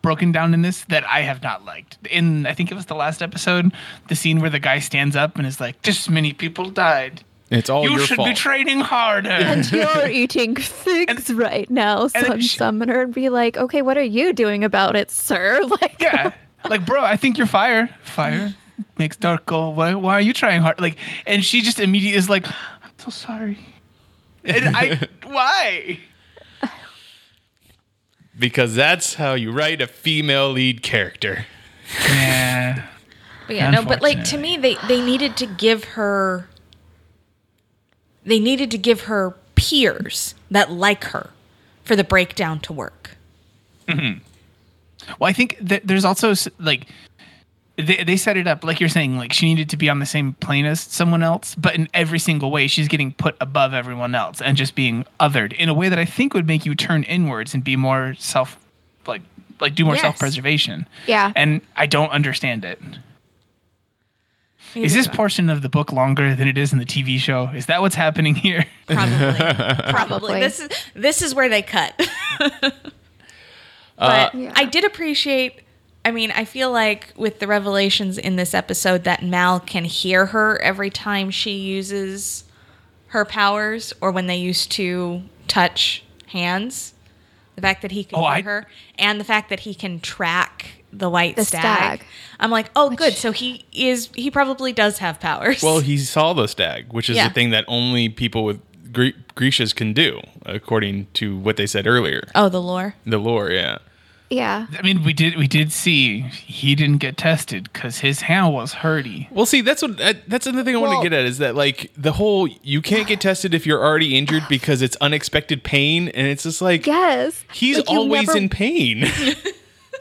broken down in this that I have not liked. In I think it was the last episode, the scene where the guy stands up and is like, "This many people died. It's all you your should fault. be training harder." And you're eating figs right now, then Sun she- Summoner, and be like, okay, what are you doing about it, sir? Like, yeah, like bro, I think you're fire. Fire makes dark go. Why? Why are you trying hard? Like, and she just immediately is like, "I'm so sorry." And I why? because that's how you write a female lead character. Yeah. But yeah, no, but like to me, they they needed to give her. They needed to give her peers that like her, for the breakdown to work. Mm-hmm. Well, I think that there's also like they they set it up like you're saying like she needed to be on the same plane as someone else, but in every single way she's getting put above everyone else and just being othered in a way that I think would make you turn inwards and be more self like like do more Yes. self-preservation. Yeah. And I don't understand it. Is this portion of the book longer than it is in the TV show? Is that what's happening here? Probably, probably. Probably. This is this is where they cut. Uh, but I did appreciate. I mean, I feel like with the revelations in this episode that Mal can hear her every time she uses her powers, or when they used to touch hands. The fact that he can Oh, hear I- her, and the fact that he can track the white The stag. stag. I'm like, oh, good. So he is. He probably does have powers. Well, he saw the stag, which is Yeah. the thing that only people with Gre- Grisha's can do, according to what they said earlier. oh, the lore. The lore, yeah. yeah. I mean, we did we did see he didn't get tested because his hand was hurty. Well, see, that's what that, that's another thing I want to get at is that like the whole you can't get tested if you're already injured because it's unexpected pain, and it's just like Yes. he's Like, always never- in pain.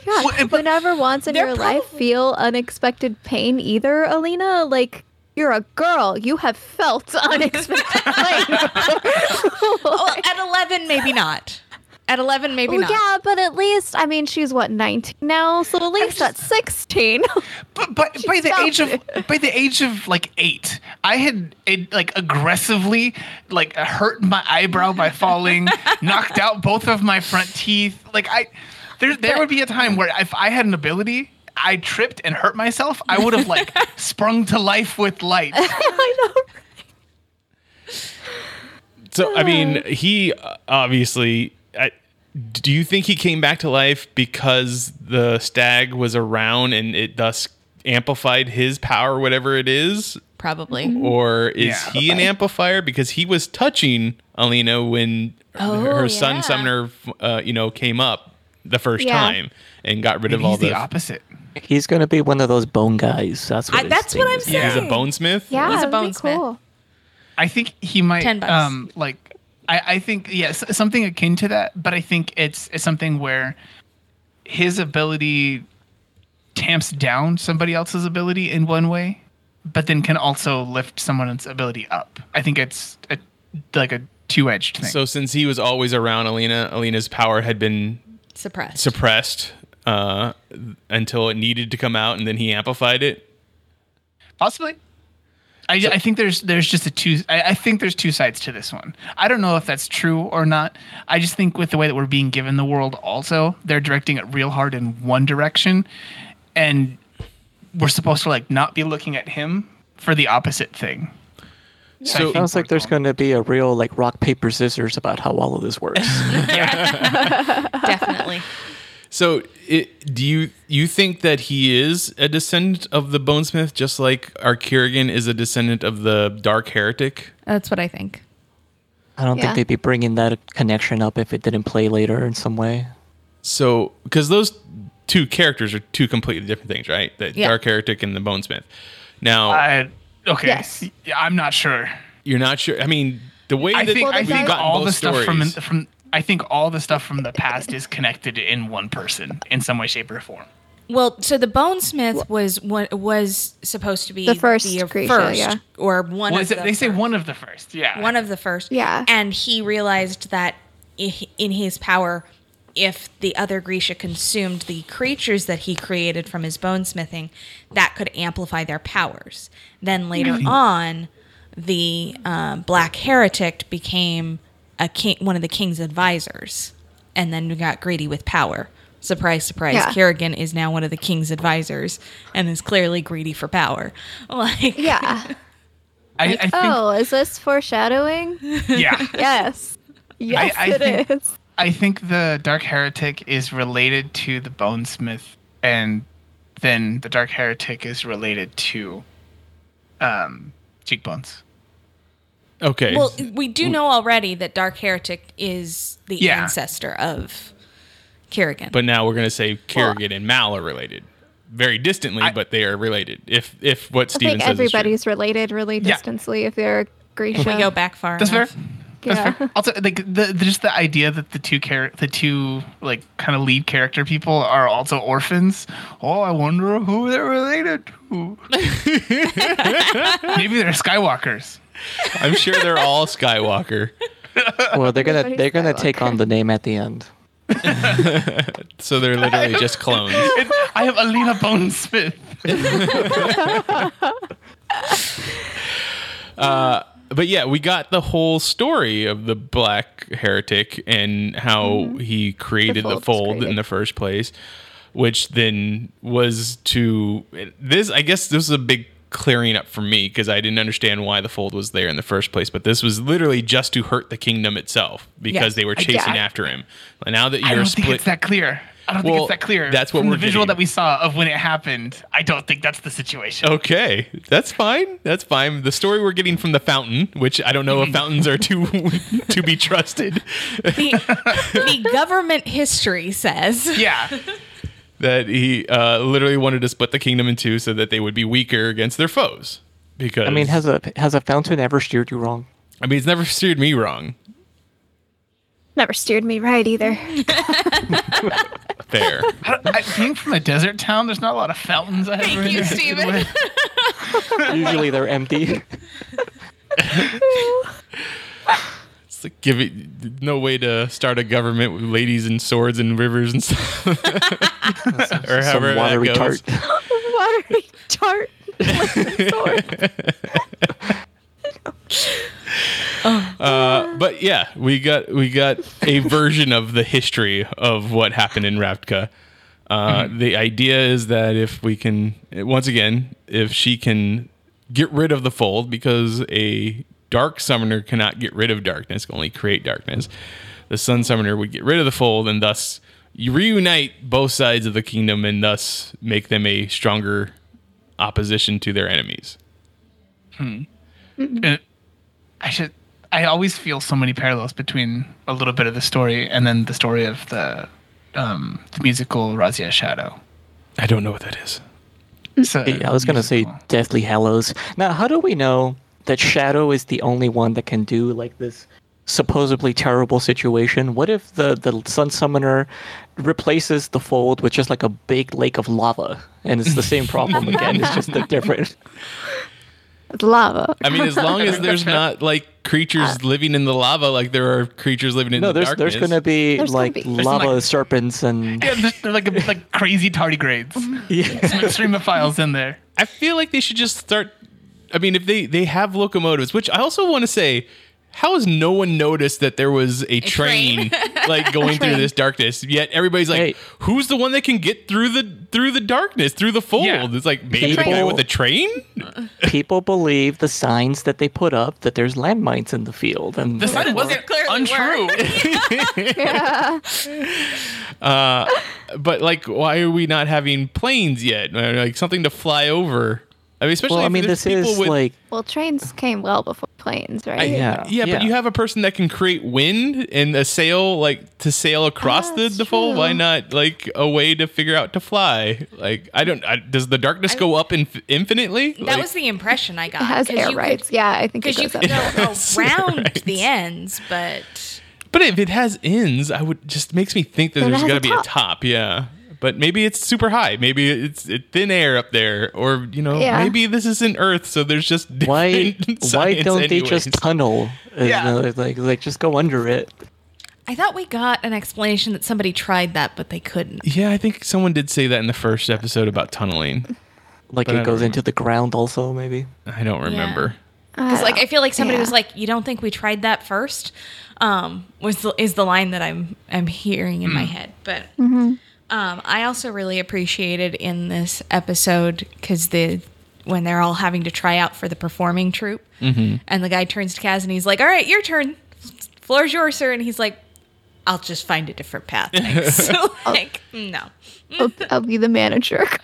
Yeah. Well, you but- never once in They're your life feel unexpected pain either, Alina. Like, you're a girl. You have felt unexpected pain. Well, at 11, maybe not. At 11, maybe Well, not. yeah, but at least, I mean, she's what, 19 now? So at least at 16. But but by the felt age of by the age of like eight, I had it, like aggressively like hurt my eyebrow by falling, knocked out both of my front teeth. Like I, there there would be a time where if I had an ability. I tripped and hurt myself. I would have like sprung to life with light. I know. so I mean, he uh, obviously. I, do you think he came back to life because the stag was around and it thus amplified his power, whatever it is? Probably. Or is Yeah. he an amplifier because he was touching Alina when her Oh, son yeah. summoner, uh, you know, came up the first Yeah. time and got rid of all he's the the. opposite. He's gonna be one of those bone guys. That's what. I, that's what I'm is. saying. He's a bonesmith. Yeah, He's a that'd bonesmith. cool. I think he might 10 bucks. um like I, I think yes something akin to that, but I think it's it's something where his ability tamps down somebody else's ability in one way, but then can also lift someone's ability up. I think it's a, like a two edged thing. So since he was always around Alina, Alina's power had been Suppressed. suppressed uh, until it needed to come out, and then he amplified it. Possibly. I, I think there's there's just a two I, I think there's two sides to this one. I don't know if that's true or not. I just think with the way that we're being given the world also, they're directing it real hard in one direction and we're supposed to like not be looking at him for the opposite thing. So- I think Sounds like there's going- going to be a real like rock paper scissors about how all of this works. Definitely. So, it, do you you think that he is a descendant of the Bonesmith, just like our Kirigan is a descendant of the Dark Heretic? That's what I think. I don't Yeah. think they'd be bringing that connection up if it didn't play later in some way. So, because those two characters are two completely different things, right? The Yeah. Dark Heretic and the Bonesmith. Now, I, okay. Yes. I'm not sure. you're not sure. I mean, the way I that think Well, I we've think gotten all both the stuff from from I think all the stuff from the past is connected in one person in some way, shape, or form. Well, so the Bonesmith was one was supposed to be The first Grisha, first, yeah. or one Well, of is it- the they say one of the first. Yeah. one of the first. Yeah. And he realized that in his power, if the other Grisha consumed the creatures that he created from his bonesmithing, that could amplify their powers. Then later on, the um, Black Heretic became a king, one of the king's advisors, and then we got greedy with power. Surprise, surprise! Yeah. Kirigan is now one of the king's advisors and is clearly greedy for power. Like, Yeah. I, I think. oh, is this foreshadowing? Yeah. Yes. Yes, I it is. think- I think the Dark Heretic is related to the Bonesmith, and then the Dark Heretic is related to um, Cheekbones. Okay. Well, we do know already that Dark Heretic is the Yeah. ancestor of Kirigan. but now we're gonna say Kirigan and Mal are related, very distantly, I- but they are related. If if what I Steven think says everybody's related really Yeah. distantly if they're Grisha. we go back far That's fair. enough. That's Yeah. fair. Also, like the, the just the idea that the two char- the two like kind of lead character people are also orphans. Oh, I wonder who they're related to. Maybe they're Skywalkers. Is true. I'm sure they're all Skywalker. Well, they're gonna Everybody's they're gonna take on the name at the end. So they're literally just clones. It's, I have Alina Bonesmith. Uh, but yeah, we got the whole story of the black heretic and how mm-hmm. he created the fold was fold in the first place, which then was to this. I guess this is a big clearing up for me because I didn't understand why the fold was there in the first place. But this was literally just to hurt the kingdom itself because Yes. they were Yeah. chasing after him. And now that you're I don't split, think it's that clear. I don't Well, think it's that clear. that's what From we're the visual getting. that we saw of when it happened. I don't think that's the situation. Okay, that's fine. That's fine. The story we're getting from the fountain, which I don't know if mm-hmm. fountains are too to be trusted, The, the government history says Yeah. that he uh, literally wanted to split the kingdom in two so that they would be weaker against their foes. Because I mean, has a has a fountain ever steered you wrong? I mean, it's never steered me wrong. Never steered me right either. Fair. I, I, being from a desert town, there's not a lot of fountains I Thank you, interacted Steven. Usually they're empty. It's like give it no way to start a government with ladies and swords and rivers and stuff, or Some however that watery goes. tart. Watery tart. Sword. Uh, but yeah, we got we got a version of the history of what happened in Ravka. Uh, The idea is that if we can, once again, if she can get rid of the fold, because a dark summoner cannot get rid of darkness, can only create darkness. The sun summoner would get rid of the fold, and thus you reunite both sides of the kingdom, and thus make them a stronger opposition to their enemies. Uh, I should. I always feel so many parallels between a little bit of the story and then the story of the um, the musical Razia Shadow. I don't know what that is. So, Yeah, I was gonna say Deathly Hallows. Now, how do we know that Shadow is the only one that can do like this supposedly terrible situation? What if the the Sun Summoner replaces the fold with just like a big lake of lava, and it's the same problem again? It's just a different. It's lava. I mean, as long as there's not like creatures uh, living in the lava, like there are creatures living in No, the there's darkness. there's gonna be There's gonna like be- There's lava like- serpents and Yeah, there's, they're like like crazy tardigrades. yeah. Some extremophiles in there. I feel like they should just start. I mean, if they they have locomotives, which I also want to say, how has no one noticed that there was a, train, like going through this darkness? Yet everybody's like, Hey. who's the one that can get through the through the darkness through the fold? Yeah. It's like maybe the guy People- with the train. people believe the signs that they put up that there's landmines in the field, and The sign wasn't there clearly untrue. yeah. Uh, but like, why are we not having planes yet? Or, Like something to fly over. I mean, especially well, I mean, there's this people is with like Well, trains came well before planes, right? I- Yeah, yeah, yeah. but you have a person that can create wind and a sail, like to sail across Oh, the, the fold. Why not like a way to figure out to fly? Like I don't. I, does the darkness go up inf- infinitely? that Like, was the impression I got. It has 'cause air you rights. yeah, I think it Because you goes could up. go around right. the ends, but But if it has ends, I would just makes me think that Then it there's has got to a be a top. top. Yeah. But maybe it's super high. Maybe it's it, thin air up there, or you know, Yeah. maybe this isn't Earth, so there's just Why different why science don't they just tunnel? Uh, Yeah. you know, like like just go under it. I thought we got an explanation that somebody tried that, but they couldn't. Yeah, I think someone did say that in the first episode about tunneling. Like But it goes into the ground also maybe. I don't remember. Because like I feel like somebody Yeah. was like, "You don't think we tried that first? Um, was the, is the line that I'm I'm hearing in my head. But um, I also really appreciated in this episode because the when they're all having to try out for the performing troupe, and the guy turns to Kaz and he's like, "All right, your turn. Floor's yours, sir." And he's like, "I'll just find a different path." So like, no. I'll, I'll be the manager.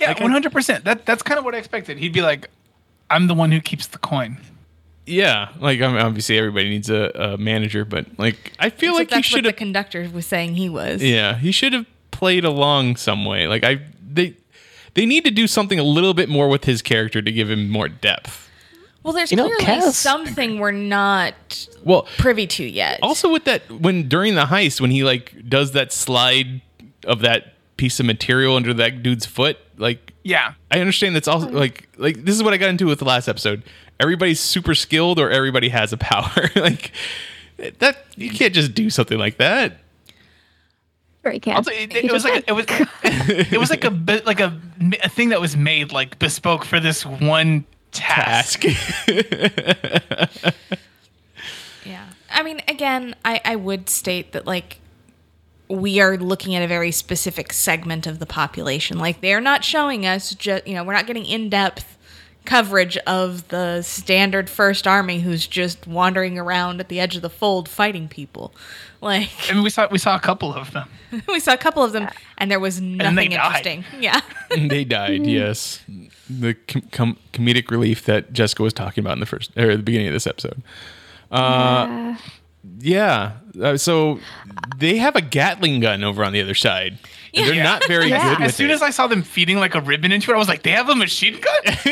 Yeah, one hundred percent. That that's kind of what I expected. He'd be like, "I'm the one who keeps the coin." Yeah, like I mean, obviously everybody needs a, a manager, but like I feel Except like he that's what should the have. conductor was saying he was. Yeah, he should have played along some way. Like I, they, they need to do something a little bit more with his character to give him more depth. Well, there's You know, clearly Kaz- something we're not Well, privy to yet. also with that when during the heist when he like does that slide of that piece of material under that dude's foot, like Yeah, I understand that's also like like this is what I got into with the last episode. Everybody's super skilled or everybody has a power. like that you can't just do something like that. Very can. also it, it was like a, it was it was like a bit like a, a thing that was made like bespoke for this one task. Ask. Yeah. I mean, again, I, I would state that, like, we are looking at a very specific segment of the population. Like, they're not showing us, just, you know, we're not getting in depth coverage of the standard First Army who's just wandering around at the edge of the fold fighting people. Like, I mean, we saw we saw a couple of them. we saw a couple of them, and there was then nothing they died. interesting. Yeah. they died. Yes, the com- com- comedic relief that Jessica was talking about in the first or the beginning of this episode. Uh, yeah. Uh, so they have a Gatling gun over on the other side. And they're not very Yeah. good with As soon it. as I saw them feeding like a ribbon into it, I was like, "They have a machine gun."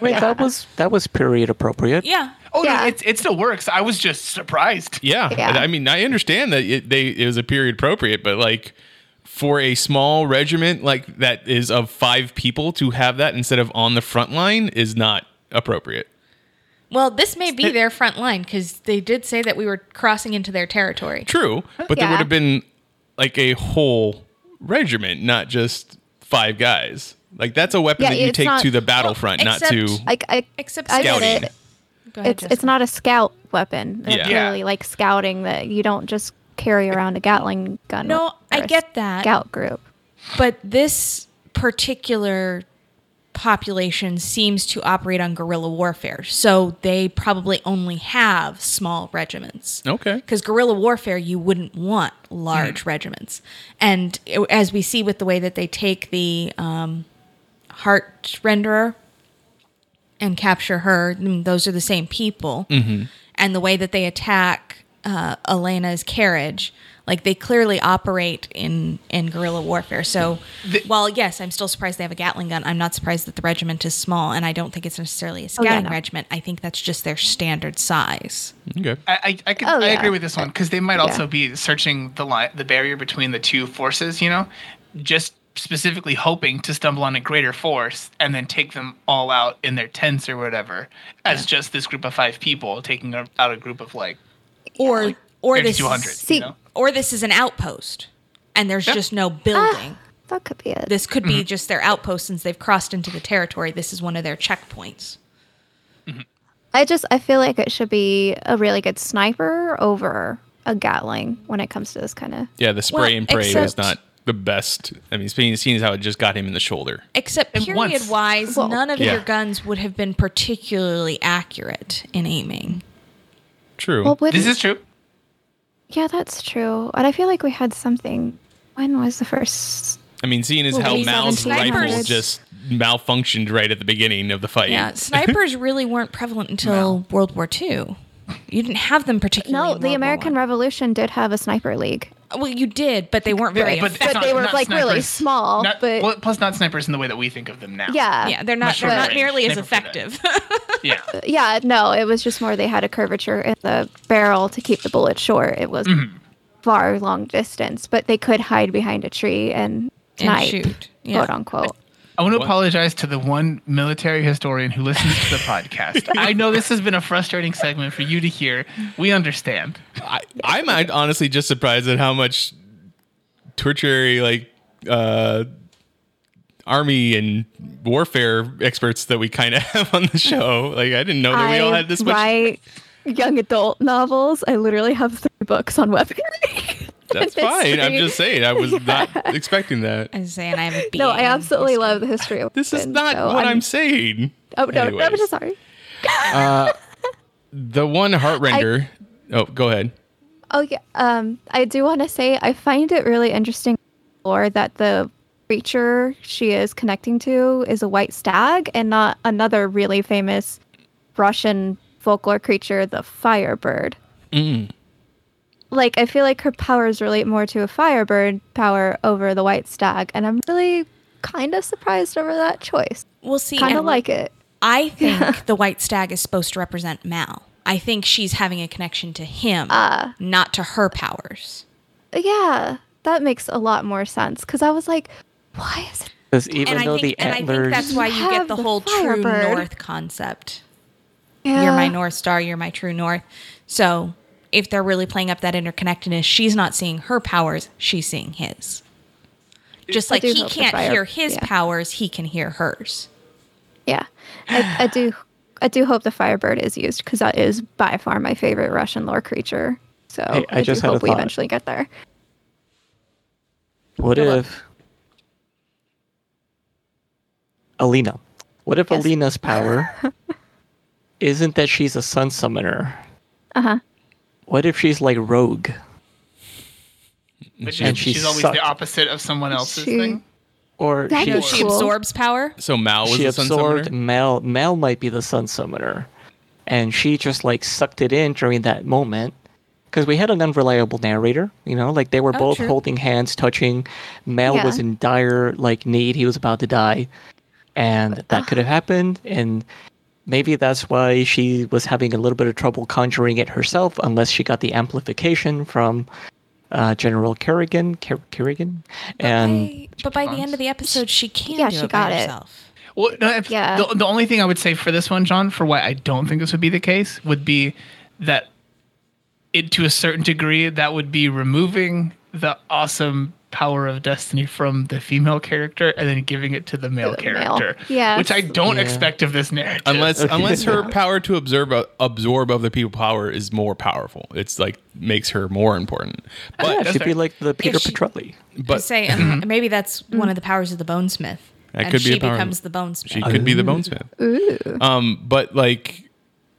Wait, that was that was period appropriate. Yeah. oh Yeah. no, it, it still works. I was just surprised. yeah. Yeah. I mean, I understand that it, they it was a period appropriate, but like for a small regiment like that is of five people to have that instead of on the front line is not appropriate. Well, this may be their front line because they did say that we were crossing into their territory. True, but there Yeah. would have been like a whole regiment, not just five guys. Like that's a weapon Yeah, that you it's take not- to the battlefront, not to. Like I, Except I get scouting. it. Go ahead, It's Jessica. it's not a scout weapon. It's Yeah. clearly like scouting that you don't just carry around a Gatling gun. No, or I a get that. Scout group. But this particular population seems to operate on guerrilla warfare. So they probably only have small regiments. Okay. Because guerrilla warfare, you wouldn't want large regiments. And it- as we see with the way that they take the um, heart renderer and capture her, I mean, those are the same people. And the way that they attack uh, Elena's carriage, like they clearly operate in in guerrilla warfare. So, The- while yes, I'm still surprised they have a Gatling gun. I'm not surprised that the regiment is small, and I don't think it's necessarily a Oh, yeah, scouting no. regiment. I think that's just their standard size. Okay. I I, I, could, Oh, I yeah. agree with this one because they might Yeah. also be searching the line, the barrier between the two forces. You know, just specifically hoping to stumble on a greater force and then take them all out in their tents or whatever, as just this group of five people taking out a group of like Or or this 3,200. See- you know? Or this is an outpost, and there's Yeah. just no ah, building. That could be it. this could be mm-hmm. just their outpost since they've crossed into the territory. This is one of their checkpoints. Mm-hmm. I just I feel like it should be a really good sniper over a Gatling when it comes to this kind of. Yeah, the spray Well, and pray was not the best. I mean, seeing, seeing as how it just got him in the shoulder. Except And once- period wise, Well, none of Yeah. your guns would have been particularly accurate in aiming. True. Well, This is true. Yeah, that's true. And I feel like we had something. When was the first? I mean, seeing as Well, how these Mal's snipers- rifle just malfunctioned right at the beginning of the fight. Yeah, snipers really weren't prevalent until World War II. You didn't have them particularly. No, in the World War American Revolution did have a sniper league. Well, you did, but they weren't very But, effective. But they were, like, really small, Not, but- well, plus not snipers in the way that we think of them now. Yeah. yeah, they're not. Much They're not shorter nearly range. as Never for that. effective. yeah. Yeah, no, it was just more they had a curvature in the barrel to keep the bullet short. It was Mm-hmm. far long distance, but they could hide behind a tree and And snipe, shoot, yeah. quote unquote. I want to What? apologize to the one military historian who listens to the podcast. I know this has been a frustrating segment for you to hear. We understand. I, I'm honestly just surprised at how much tertiary like uh army and warfare experts that we kind of have on the show. Like I didn't know that we all had this much. write young adult novels. I literally have three books on weaponry. That's fine. I'm just saying. I was not expecting that. I'm saying I have a B. No, I absolutely history. love the history of This is weapons, not so what I'm, saying. Oh no, no, I'm just sorry. The one heartrender. oh, go ahead. Oh yeah. Um, I do want to say I find it really interesting, or that the creature she is connecting to is a white stag and not another really famous Russian folklore creature, the firebird. Like I feel like her powers relate more to a firebird power over the white stag, and I'm really kind of surprised over that choice. We'll see. Kind of like it. I think the white stag is supposed to represent Mal. I think she's having a connection to him, Ah. not to her powers. Yeah, that makes a lot more sense because I was like, why is it? Because even and I though think, the and I think that's why you get the the whole true north concept. Yeah. You're my north star. You're my true north. So if they're really playing up that interconnectedness, she's not seeing her powers. She's seeing his. Just I like he can't fire- hear his yeah. powers, he can hear hers. Yeah, I, I do. I do hope the Firebird is used because that is by far my favorite Russian lore creature. So Hey, I I, just do hope we thought. eventually get there. what Philip. if Alina? What if Yes. Alina's power isn't that she's a sun summoner? Uh huh. What if she's like rogue? But And she's, she she's always sucked. the opposite of someone else's She- thing. Or That'd she, be She absorbs power. So Mal was she the sun absorbed summoner. Mel. Mel might be the sun summoner, and she just like sucked it in during that moment. Because we had an unreliable narrator, you know, like they were Oh, both true. holding hands, touching. Mal Yeah. was in dire like need; he was about to die, and that could have happened. And maybe that's why she was having a little bit of trouble conjuring it herself, unless she got the amplification from uh, General Kirigan. Ker- Kirigan, and Hey, but by the end of the episode, she can Yeah, do she it by got it. herself. Well, no, if, Yeah. The, the only thing I would say for this one, John, for why I don't think this would be the case, would be that it to a certain degree that would be removing the awesome power of destiny from the female character and then giving it to the male the character. Yeah, Which I don't Yeah. expect of this narrative. Unless Okay. unless her power to absorb absorb other people power is more powerful, it's like makes her more important. But that's she'd be like the Peter she- Petrelli. But say um, maybe that's one of the powers of the bonesmith. That and could be she a power- becomes the bonesmith. she could be the bonesmith. Um, but like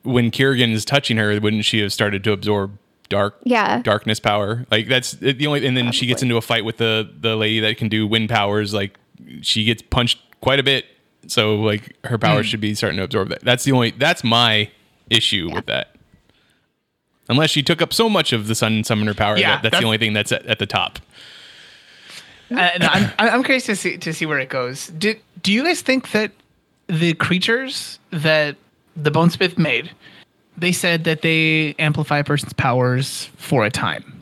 when Kirigan is touching her, wouldn't she have started to absorb dark Yeah. darkness power? Like that's the only. And then she gets into a fight with the the lady that can do wind powers. Like she gets punched quite a bit. So like her power should be starting to absorb that. That's the only. That's my issue with that. Unless she took up so much of the sun summoner power, Yeah, that, that's, that's- the only thing that's at, at the top. Uh, no, I'm, I'm curious to see to see where it goes. Do do you guys think that the creatures that the Bonesmith made, they said that they amplify a person's powers for a time?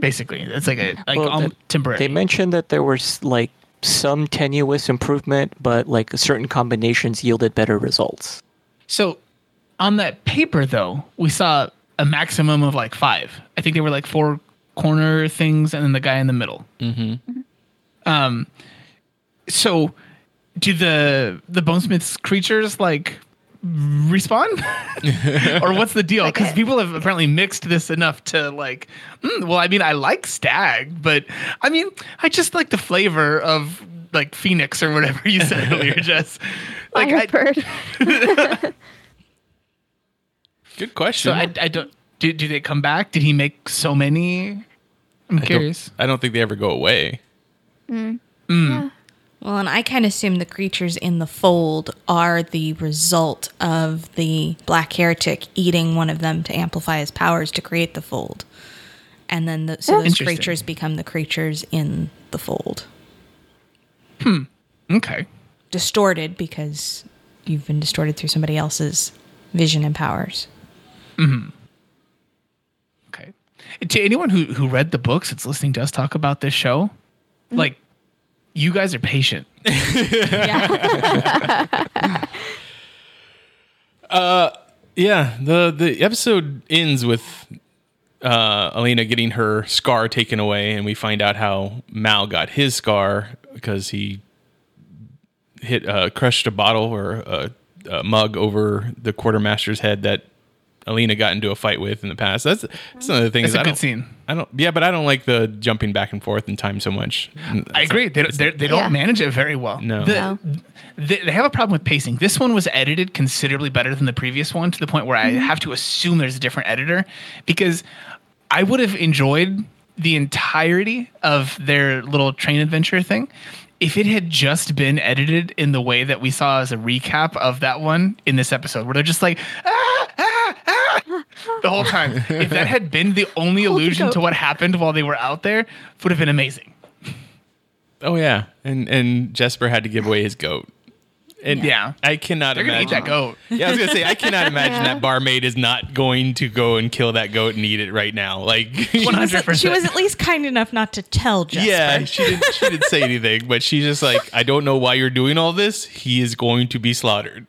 Basically, it's like a like Well, um, that- temporary. They mentioned that there was like some tenuous improvement, but like certain combinations yielded better results. So on that paper though, we saw a maximum of like five. I think they were like four corner things and then the guy in the middle. Mm-hmm. Um so do the the bonesmith's creatures like respawn or what's the deal because people have apparently mixed this enough to like mm, well i mean i like stag but i mean i just like the flavor of like phoenix or whatever you said earlier jess like I, Firebird. Good question. So I, I don't. Do, do they come back? Did he make so many? I'm I don't- curious. I don't think they ever go away. Well, and I kind of assume the creatures in the fold are the result of the black heretic eating one of them to amplify his powers to create the fold. and then the, so those creatures become the creatures in the fold. Hmm. Okay. Distorted because you've been distorted through somebody else's vision and powers. Hmm. Okay. To anyone who who read the books that's listening to us talk about this show, like you guys are patient. Yeah. uh, Yeah, the the episode ends with uh, Elena getting her scar taken away, and we find out how Mal got his scar because he hit uh, crushed a bottle or a, a mug over the quartermaster's head that Elena got into a fight with in the past. That's that's another thing. It's is a I good don't- scene. I don't. Yeah, but I don't like the jumping back and forth in time so much. I agree. They, they, they don't Yeah. manage it very well. No. The- No. They, they have a problem with pacing. This one was edited considerably better than the previous one to the point where I have to assume there's a different editor because I would have enjoyed the entirety of their little train adventure thing if it had just been edited in the way that we saw as a recap of that one in this episode, where they're just like, ah, ah, ah, the whole time. if that had been the only allusion to what happened while they were out there, it would have been amazing. Oh yeah, and and Jesper had to give away his goat. And Yeah. I cannot They're gonna imagine eat that goat. Yeah, I was gonna say I cannot imagine Yeah. that barmaid is not going to go and kill that goat and eat it right now. Like, One hundred percent. she was at least kind enough not to tell Jesper. yeah, she didn't. She didn't say anything, but she's just like, I don't know why you're doing all this. He is going to be slaughtered.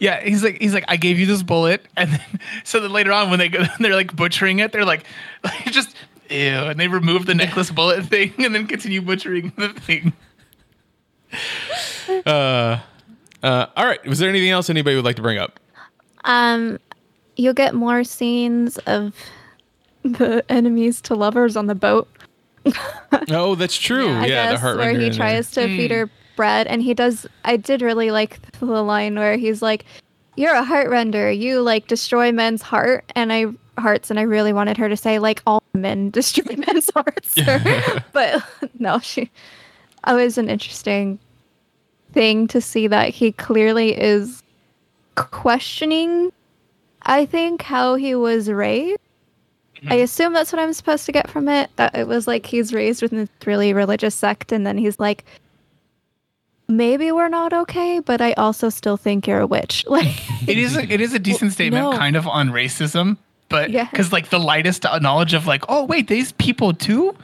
Yeah, he's like, he's like, I gave you this bullet, and then so then later on when they go, they're like butchering it, they're like, like just ew, and they remove the necklace bullet thing, and then continue butchering the thing. uh, all right. Was there anything else anybody would like to bring up? Um, you'll get more scenes of the enemies to lovers on the boat. Oh, that's true. I Yeah, the guess, heart where he tries to feed her bread, and he does. I did really like the line where he's like, "You're a heart render. You like destroy men's heart and I hearts." And I really wanted her to say like all men destroy men's hearts, sir. but no, she. It was an interesting thing to see that he clearly is questioning. I think how he was raised. Mm-hmm. I assume that's what I'm supposed to get from it. That it was like he's raised within this really religious sect, and then he's like, maybe we're not okay, but I also still think you're a witch. Like, It is a, it is a decent statement, no. kind of on racism, but Yeah. because like the lightest knowledge of like, oh wait, these people too,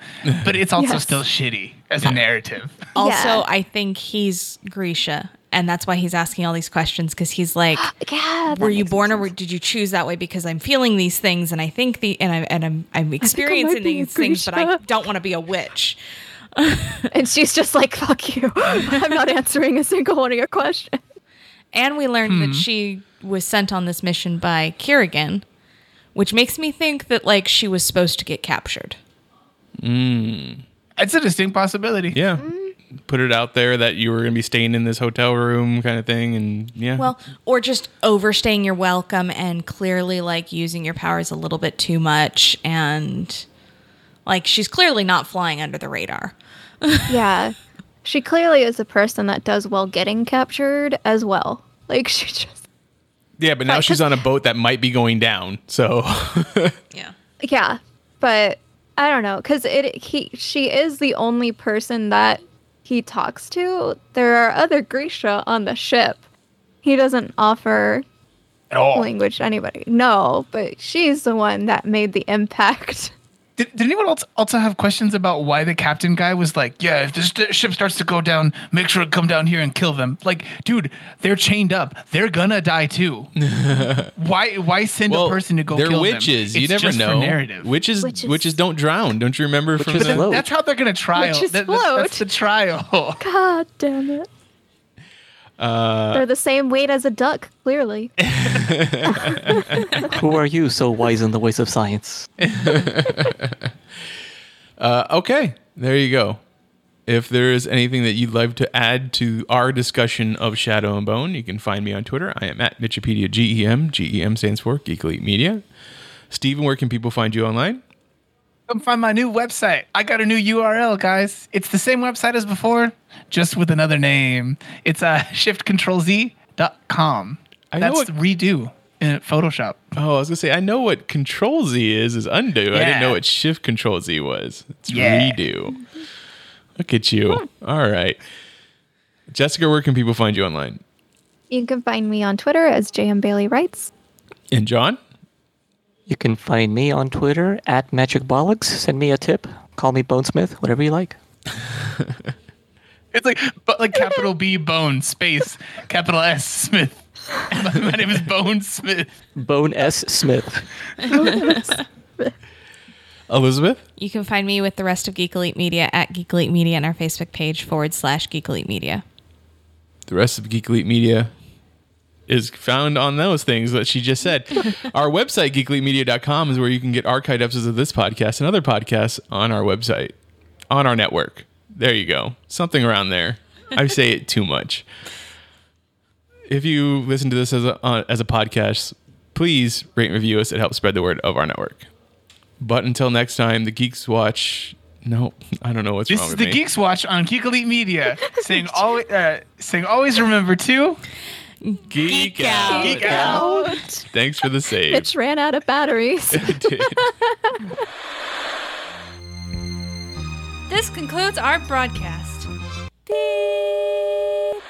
but it's also Yes. still shitty as a narrative. Also, Yeah. I think he's Grisha, and that's why he's asking all these questions because he's like, yeah, "Were you makes born, or sense. were- did you choose that way?" Because I'm feeling these things, and I think the and I and I'm I'm experiencing these things, but I don't want to be a witch. And she's just like, fuck you. I'm not answering a single one of your questions. And we learned that hmm. she was sent on this mission by Kirigan, which makes me think that like she was supposed to get captured. It's a distinct possibility. Yeah. Mm. Put it out there that you were going to be staying in this hotel room kind of thing. And yeah. Well, or just overstaying your welcome and clearly like using your powers a little bit too much and like she's clearly not flying under the radar. Yeah. She clearly is a person that does well getting captured as well. Like, she just. Yeah, but now Right, she's 'cause- on a boat that might be going down. So, Yeah. Yeah. But I don't know. Because it, he, she is the only person that he talks to. There are other Grisha on the ship. He doesn't offer At all. language to anybody. No, but she's the one that made the impact. Did, did anyone else also have questions about why the captain guy was like, yeah, if this ship starts to go down, make sure to come down here and kill them? Like, dude, they're chained up. They're gonna die too. why why send well, a person to go they're kill witches. them? You It's never just for know. narrative. Witches, Witches- witches don't drown. Don't you remember from the? float. That's how they're gonna trial. Witches That- that's, float. that's the trial. God damn it. Uh, They're the same weight as a duck, clearly. Who are you so wise in the ways of science? Uh, okay, there you go. If there is anything that you'd like to add to our discussion of Shadow and Bone, you can find me on Twitter. I am at Mitchipedia GEM. GEM stands for Geek Elite Media. Steven, where can people find you online? Come find my new website. I got a new URL, guys. It's the same website as before, just with another name. It's uh, shiftcontrolz.com. I know That's it- redo. in Photoshop. Oh, I was gonna say I know what Control Z is is undo. I didn't know what Shift Control Z was. It's Yeah. redo. Look at you. All right, Jessica. Where can people find you online? You can find me on Twitter as JM Bailey Writes. And John. You can find me on Twitter at Magic Bollocks. Send me a tip. Call me Bonesmith, whatever you like. It's like but like capital B Bone space capital S Smith. My name is Bone Smith. Bone S. Smith. Elizabeth. You can find me with the rest of Geek Elite Media at Geek Elite Media and our Facebook page forward slash Geek Elite Media. The rest of Geek Elite Media is found on those things that she just said. our website, geekelitemedia.com, is where you can get archived episodes of this podcast and other podcasts on our website, on our network. There you go. Something around there. I say it too much. If you listen to this as a, uh, as a podcast, please rate and review us. It helps spread the word of our network. But until next time, the Geeks Watch. No, I don't know what's This wrong is the. Geeks Watch on Geek Elite Media, saying always, uh, saying always remember to Geek, out. out. geek out. Thanks for the save. Mitch ran out of batteries. Dude. This concludes our broadcast. Beep.